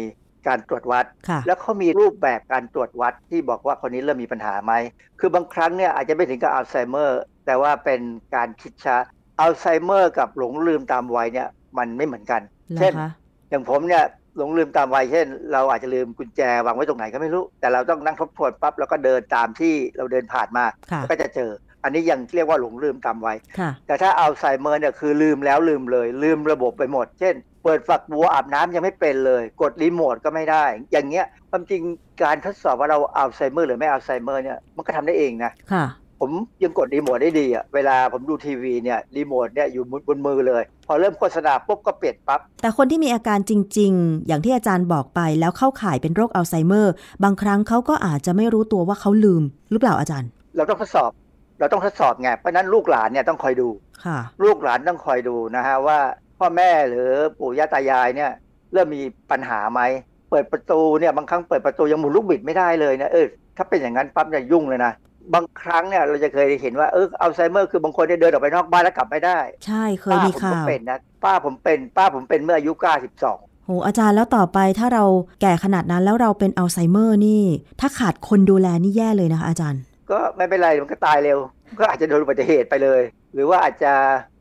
การตรวจวัดค่ะแล้วเขามีรูปแบบการตรวจวัดที่บอกว่าคนนี้เริ่มมีปัญหาไหม คือบางครั้งเนี่ยอาจจะไม่ถึงกับอัลไซเมอร์ แต่ว่าเป็นการคิดช้า อัลไซเมอร์กับหลงลืมตามวัยเนี่ย มันไม่เหมือนกันเหรอเช่นคะอย่างผมเนี่ยหลงลืมตามวัยเช่น เราอาจจะลืมกุญแจวางไว้ตรงไหนก็ไม่รู้ แต่เราต้องนั่งทบทวนปั๊บแล้วก็เดินตามที่เราเดินผ่านมาค่ะก็จะเจอ อันนี้ยังเรียกว่าหลงลืมตามวัยค่ะแต่ถ้าอัลไซเมอร์เนี่ยคือลืมแล้วลืมเลย ลืมระบบไปหมด เช่น เปิดฝักบัวอาบน้ำยังไม่เป็นเลย กดรีโมทก็ไม่ได้ อย่างเงี้ยความจริงการทดสอบว่าเราอัลไซเมอร์หรือไม่อัลไซเมอร์เนี่ยมันก็ทำได้เองนะค่ะ ผมยังกดรีโมทได้ดีอะเวลาผมดูทีวีเนี่ยรีโมทเนี่ยอยู่บนมือเลย พอเริ่มโฆษณาปุ๊บก็เปลี่ยนปั๊บแต่คนที่มีอาการจริง ๆ อย่างที่อาจารย์บอกไปแล้วเข้าข่ายเป็นโรคอัลไซเมอร์ บางครั้งเขาก็อาจจะไม่รู้ตัวว่าเขาลืมหรือเปล่าอาจารย์ เราต้องทดสอบ เราต้องทดสอบไงเพราะฉะนั้นลูกหลานเนี่ยต้องคอยดูค่ะ ลูกหลานต้องคอยดูนะฮะว่า พ่อแม่หรือปู่ย่าตายายเนี่ยเริ่มมีปัญหาไหมเปิดประตูเนี่ยบางครั้งเปิดประตูยังหมุนลูกบิดไม่ได้เลยนะเออถ้าเป็นอย่างนั้นปั๊บจะยุ่งเลยนะ บางครั้งเนี่ยเราจะเคยเห็นว่าเอออัลไซเมอร์คือบางคนเนี่ยเดินออกไปนอกบ้านแล้วกลับไม่ได้ ใช่เคยป้ามีผมข่าก็วเป็นนะป้าผมเป็น ป้าผมเป็นเมื่ออายุ92โหอาจารย์แล้วต่อไปถ้าเราแก่ขนาดนั้นแล้วเราเป็นอัลไซเมอร์นี่ ถ้าขาดคนดูแลนี่แย่เลยนะคะอาจารย์ ก็ไม่เป็นไรมันก็ตายเร็ว ก็อาจจะโดนอุบัติเหตุไปเลย หรือว่าอาจจะ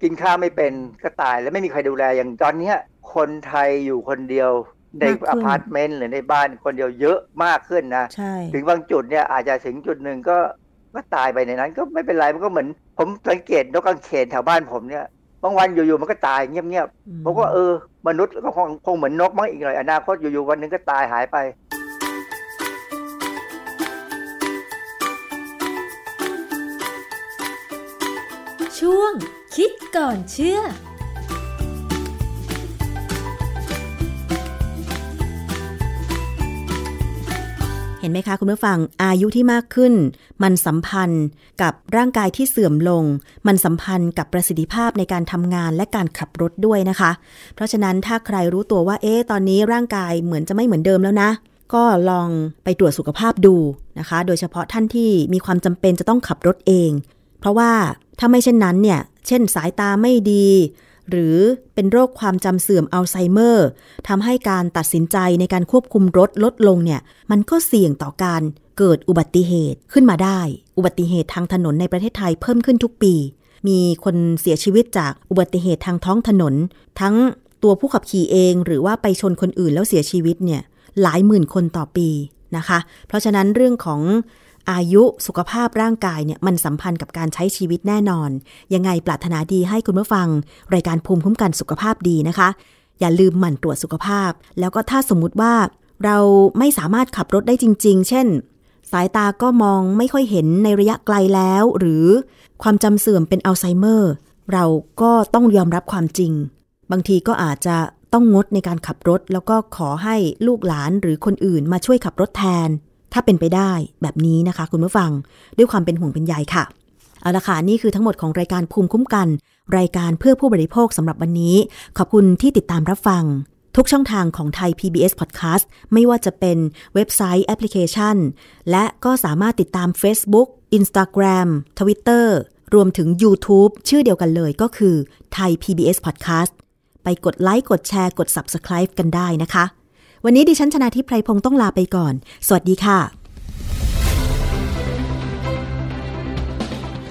กินข้าวไม่เป็นก็ตายแล้วไม่มีใครดูแลอย่างตอนเนี้ยคนไทยอยู่คนเดียวในมากขึ้นอพาร์ตเมนต์หรือในบ้านคนเดียวเยอะมากขึ้นนะใช่ถึงบางจุดเนี่ยอาจจะถึงจุดหนึ่งก็ ก็ตายไปในนั้น ก็ไม่เป็นไรมันก็เหมือน ผมสังเกตนกกังเขนแถวบ้านผมเนี่ยบางวันอยู่ๆมันก็ตายเงียบๆผมก็เออ มนุษย์ก็คงคงเหมือนนกมั้งอีกหน่อยอนาคตอยู่ๆวันหนึ่งก็ตายหายไป ช่วงคิดก่อนเชื่อ ห็นไหมคะคุณผู้ฟังอายุที่มากขึ้น มันสัมพันธ์กับร่างกายที่เสื่อมลง มันสัมพันธ์กับประสิทธิภาพในการทำงานและการขับรถด้วยนะคะ เพราะฉะนั้นถ้าใครรู้ตัวว่าเอ๊ะตอนนี้ร่างกายเหมือนจะไม่เหมือนเดิมแล้วนะ ก็ลองไปตรวจสุขภาพดูนะคะ โดยเฉพาะท่านที่มีความจำเป็นจะต้องขับรถเอง เพราะว่าถ้าไม่เช่นนั้นเนี่ยเช่นสายตาไม่ดี หรือเป็นโรคความจำเสื่อมอัลไซเมอร์ทำให้การตัดสินใจในการควบคุมรถลดลงเนี่ย มันก็เสี่ยงต่อการเกิดอุบัติเหตุขึ้นมาได้ อุบัติเหตุทางถนนในประเทศไทยเพิ่มขึ้นทุกปี มีคนเสียชีวิตจากอุบัติเหตุทางท้องถนน ทั้งตัวผู้ขับขี่เอง หรือว่าไปชนคนอื่นแล้วเสียชีวิตเนี่ยหลายหมื่นคนต่อปีนะคะ เพราะฉะนั้นเรื่องของ อายุสุขภาพร่างกายเนี่ยมันสัมพันธ์กับการใช้ชีวิตแน่นอน ยังไงปรารถนาดีให้คุณผู้ฟัง รายการภูมิคุ้มกันสุขภาพดีนะคะ อย่าลืมหมั่นตรวจสุขภาพ แล้วก็ถ้าสมมุติว่าเราไม่สามารถขับรถได้จริง ๆ เช่น สายตาก็มองไม่ค่อยเห็นในระยะไกลแล้ว หรือความจำเสื่อมเป็นอัลไซเมอร์เราก็ต้องยอมรับความจริง บางทีก็อาจจะต้องงดในการขับรถ แล้วก็ขอให้ลูกหลานหรือคนอื่นมาช่วยขับรถแทน ถ้าเป็นไปได้แบบนี้นะคะ คุณผู้ฟังด้วยความเป็นห่วงเป็นใยค่ะ เอาละค่ะ นี่คือทั้งหมดของรายการภูมิคุ้มกัน รายการเพื่อผู้บริโภคสำหรับวันนี้ ขอบคุณที่ติดตามรับฟัง ทุกช่องทางของไทย PBS Podcast ไม่ว่าจะเป็นเว็บไซต์แอปพลิเคชัน และก็สามารถติดตาม Facebook Instagram Twitter รวมถึง YouTube ชื่อเดียวกันเลยก็คือไทย PBS Podcast ไปกดไลค์กดแชร์กด Subscribe กันได้นะคะ วันนี้ดิฉันชนะทิพไพรพงศ์ต้องลาไปก่อน สวัสดีค่ะ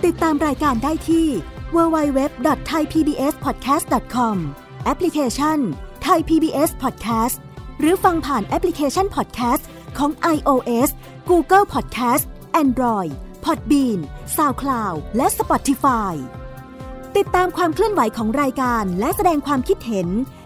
ติดตามรายการได้ที่ www.thaipbspodcast.com แอปพลิเคชัน Thai PBS Podcast หรือฟังผ่านแอปพลิเคชัน Podcast ของ iOS Google Podcast Android Podbean SoundCloud และ Spotify ติดตามความเคลื่อนไหวของรายการและแสดงความคิดเห็น